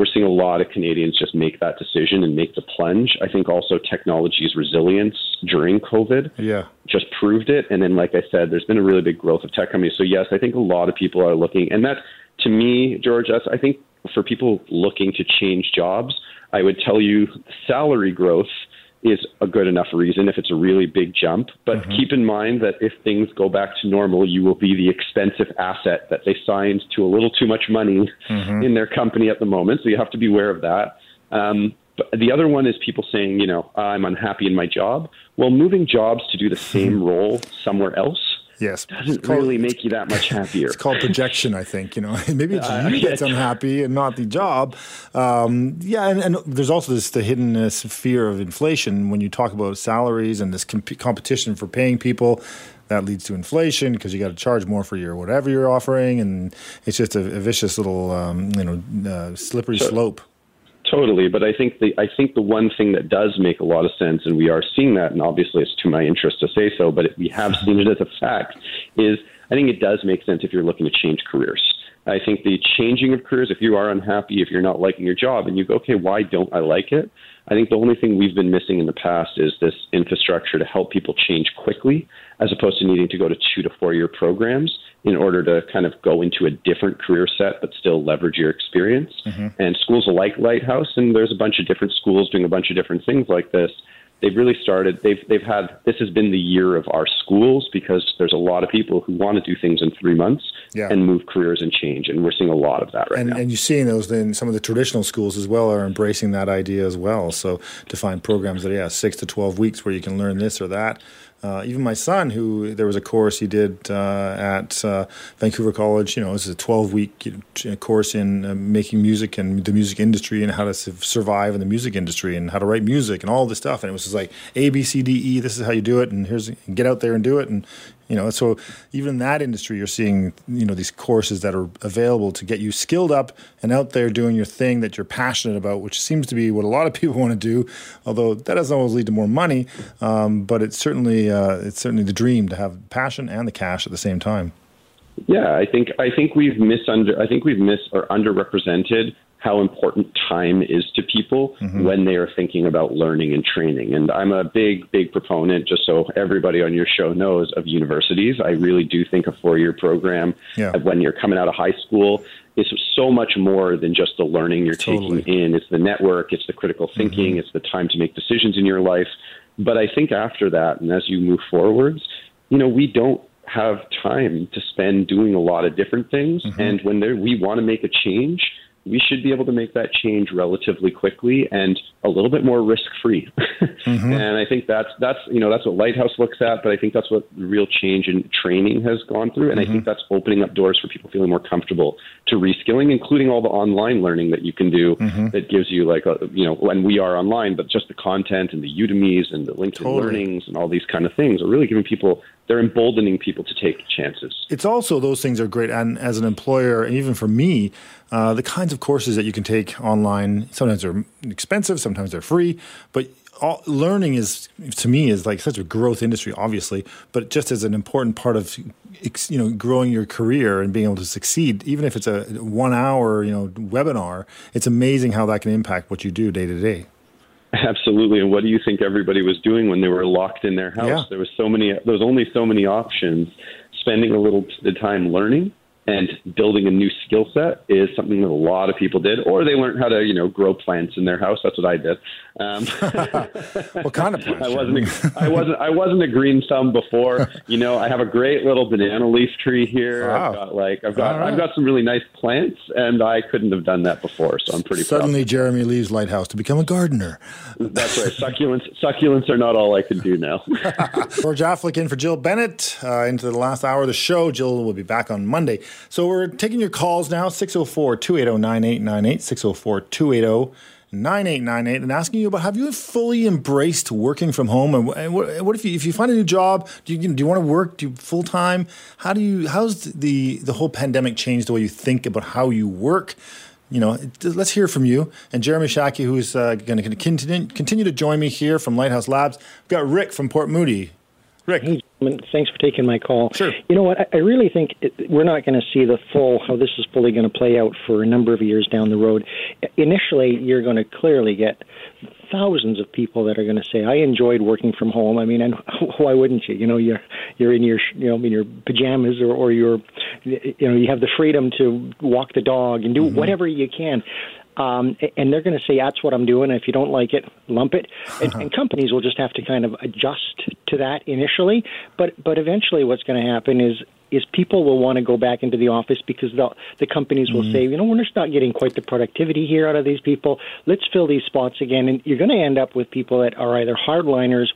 we're seeing a lot of Canadians just make that decision and make the plunge. I think also technology's resilience during COVID yeah. just proved it. And then, like I said, there's been a really big growth of tech companies. So, yes, I think a lot of people are looking. And that, to me, George, that's, I think for people looking to change jobs, I would tell you salary growth – is a good enough reason if it's a really big jump. But mm-hmm. keep in mind that if things go back to normal, you will be the expensive asset that they signed to a little too much money mm-hmm. in their company at the moment. So you have to be aware of that. Um, but the other one is people saying, you know, I'm unhappy in my job. Well, moving jobs to do the same role somewhere else yes, doesn't called, really make you that much happier. It's called projection, I think. You know, maybe it's uh, you that's unhappy and not the job. Um, yeah, and, and, there's also this the hidden uh, fear of inflation when you talk about salaries and this comp- competition for paying people that leads to inflation because you got to charge more for your whatever you're offering, and it's just a, a vicious little um, you know uh, slippery so, slope. Totally, but I think the I think the one thing that does make a lot of sense, and we are seeing that, and obviously it's to my interest to say so, but we have seen it as a fact, is I think it does make sense if you're looking to change careers. I think the changing of careers, if you are unhappy, if you're not liking your job, and you go, okay, why don't I like it? I think the only thing we've been missing in the past is this infrastructure to help people change quickly, as opposed to needing to go to two to four year programs in order to kind of go into a different career set but still leverage your experience. Mm-hmm. And schools like Lighthouse, and there's a bunch of different schools doing a bunch of different things like this they've really started they've they've had this has been the year of our schools because there's a lot of people who want to do things in three months yeah. and move careers and change and we're seeing a lot of that right and, now and you're seeing those in some of the traditional schools as well are embracing that idea as well so to find programs that yeah six to 12 weeks where you can learn this or that uh, even my son, who there was a course he did uh, at uh, Vancouver College, you know, it's a 12 week course in uh, making music and the music industry and how to survive in the music industry and how to write music and all this stuff. And it was just like A, B, C, D, E, this is how you do it. And here's, get out there and do it. And you know so even in that industry you're seeing you know these courses that are available to get you skilled up and out there doing your thing that you're passionate about which seems to be what a lot of people want to do although that doesn't always lead to more money um, but it's certainly uh, it's certainly the dream to have passion and the cash at the same time. Yeah, I think I think we've misunder I think we've missed or underrepresented how important time is to people mm-hmm. when they are thinking about learning and training. And I'm a big, big proponent, just so everybody on your show knows, of universities. I really do think a four year program yeah. when you're coming out of high school is so much more than just the learning you're totally. taking in. It's the network, it's the critical thinking, mm-hmm. it's the time to make decisions in your life. But I think after that, and as you move forwards, you know, we don't have time to spend doing a lot of different things. Mm-hmm. And when we want to make a change, we should be able to make that change relatively quickly and a little bit more risk free. mm-hmm. And I think that's that's you know that's what Lighthouse looks at, but I think that's what real change in training has gone through, and mm-hmm. I think that's opening up doors for people feeling more comfortable to reskilling, including all the online learning that you can do mm-hmm. that gives you like a you know when we are online, but just the content and the Udemy's and the LinkedIn totally. learnings and all these kind of things are really giving people they're emboldening people to take chances. It's also those things are great, and as an employer, and even for me, uh, the kinds of courses that you can take online. Sometimes they're expensive, sometimes they're free, but all, learning is to me is like such a growth industry, obviously, but just as an important part of you know growing your career and being able to succeed, even if it's a one hour you know webinar, it's amazing how that can impact what you do day to day. Absolutely. And what do you think everybody was doing when they were locked in their house? Yeah. There was so many. There was only so many options. Spending a little time learning and building a new skill set is something that a lot of people did, or they learned how to, you know, grow plants in their house. That's what I did. Um, what kind of plants? I wasn't. A, I wasn't. I wasn't a green thumb before. You know, I have a great little banana leaf tree here. Wow. I've got like I've got right. I've got some really nice plants, and I couldn't have done that before. So I'm pretty. Suddenly, Jeremy leaves Lighthouse to become a gardener. That's right. Succulents. Succulents are not all I can do now. George Affleck in for Jill Bennett uh, into the last hour of the show. Jill will be back on Monday. So we're taking your calls now 604 280 9898, 604 280 9898, and asking you about have you fully embraced working from home? And what, what if, you, if you find a new job? Do you, do you want to work do full time? How do you, how's the, the whole pandemic changed the way you think about how you work? you know, let's hear from you. And Jeremy Shaki, who's uh, going to continue, continue to join me here from Lighthouse Labs. We've got Rick from Port Moody. Rick. Hey, thanks for taking my call. Sure. You know what? I, I really think it, we're not going to see the full how this is fully going to play out for a number of years down the road. Initially, you're going to clearly get thousands of people that are going to say, "I enjoyed working from home." I mean, and why wouldn't you? You know, you're you're in your you know in your pajamas or or you're you know you have the freedom to walk the dog and do mm-hmm. whatever you can. Um, and they're going to say that's what I'm doing. If you don't like it, lump it. And, and companies will just have to kind of adjust to that initially. But but eventually, what's going to happen is is people will want to go back into the office because the the companies will mm-hmm. say, you know, we're just not getting quite the productivity here out of these people. Let's fill these spots again, and you're going to end up with people that are either hardliners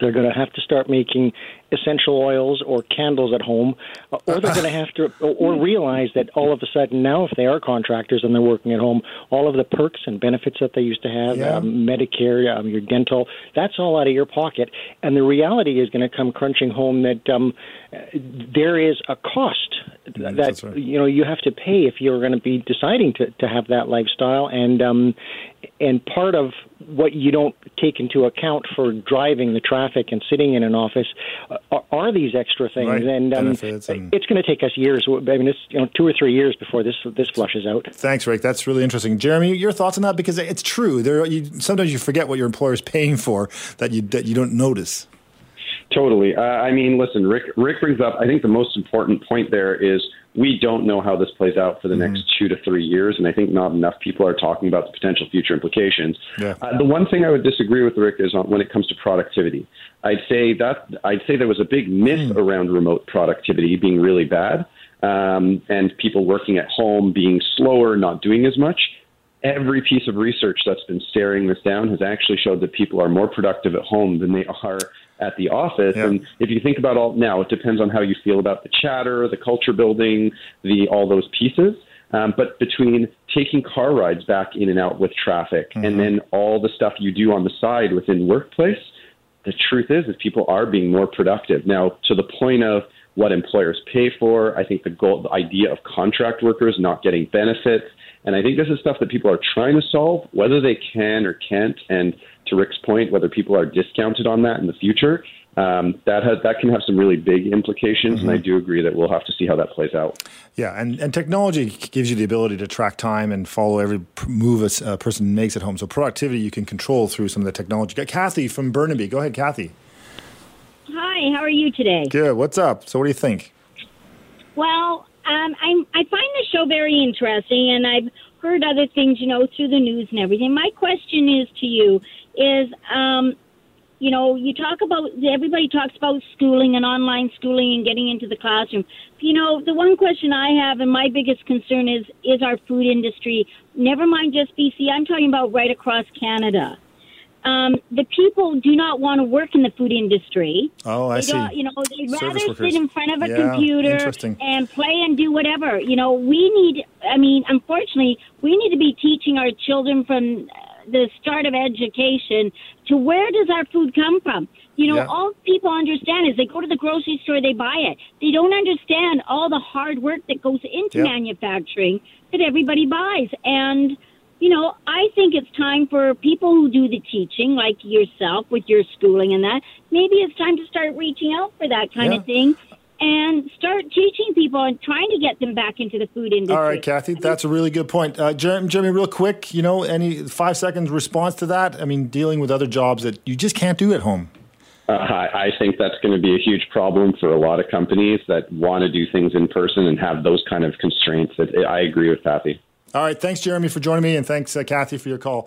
they're going to have to start making essential oils or candles at home, uh, or they're going to have to, or realize that all of a sudden now, if they are contractors and they're working at home, all of the perks and benefits that they used to have, Yeah. um, Medicare, um, your dental, that's all out of your pocket. And the reality is going to come crunching home that um, there is a cost that that's right. you know you have to pay if you're going to be deciding to, to have that lifestyle and um and part of what you don't take into account for driving the traffic and sitting in an office uh, are, are these extra things Right. and um and- it's going to take us years I mean it's you know 2 or 3 years before this this flushes out Thanks, Rick. That's really interesting. Jeremy, your thoughts on that? Because it's true. There, you, sometimes you forget what your employer is paying for that you that you don't notice. Totally. Uh, I mean, listen, Rick. Rick brings up. I think the most important point there is we don't know how this plays out for the next two to three years, and I think not enough people are talking about the potential future implications. Yeah. Uh, the one thing I would disagree with Rick is on when it comes to productivity. I'd say that I'd say there was a big myth around remote productivity being really bad, um, and people working at home being slower, not doing as much. Every piece of research that's been staring this down has actually showed that people are more productive at home than they are at the office. Yeah. And if you think about all now, it depends on how you feel about the chatter, the culture building, the all those pieces. Um, but between taking car rides back in and out with traffic, and then all the stuff you do on the side within workplace, the truth is, is people are being more productive now. To the point of what employers pay for, I think the goal, the idea of contract workers not getting benefits, and I think this is stuff that people are trying to solve, whether they can or can't. And to Rick's point, whether people are discounted on that in the future, um, that has that can have some really big implications. And I do agree that we'll have to see how that plays out. Yeah, and, and technology gives you the ability to track time and follow every p- move a person makes at home. So productivity you can control through some of the technology. Got Kathy from Burnaby. Go ahead, Kathy. Hi, how are you today? Good. What's up? So what do you think? Well, um, I'm, I find the show very interesting, and I've heard other things, you know, through the news and everything. My question is to you: is um, you know, you talk about everybody talks about schooling and online schooling and getting into the classroom. You know, the one question I have and my biggest concern is is our food industry. Never mind just BC. I'm talking about right across Canada. Um, the people do not want to work in the food industry. Oh, I They see. You know, they'd Service rather workers. sit in front of a Yeah, computer and play and do whatever. You know, we need. I mean, unfortunately, we need to be teaching our children from the start of education to where does our food come from. You know, Yeah. all people understand is they go to the grocery store, they buy it. They don't understand all the hard work that goes into Yeah. manufacturing that everybody buys. And you know, I think it's time for people who do the teaching, like yourself with your schooling and that. Maybe it's time to start reaching out for that kind Yeah. of thing and start teaching people and trying to get them back into the food industry. All right, Kathy, that's a really good point. Uh, Jeremy, Jeremy, real quick, you know, any five seconds response to that? I mean, dealing with other jobs that you just can't do at home. Uh, I, I think that's going to be a huge problem for a lot of companies that want to do things in person and have those kind of constraints. That I agree with Kathy. All right, thanks, Jeremy, for joining me, and thanks, uh, Kathy, for your call.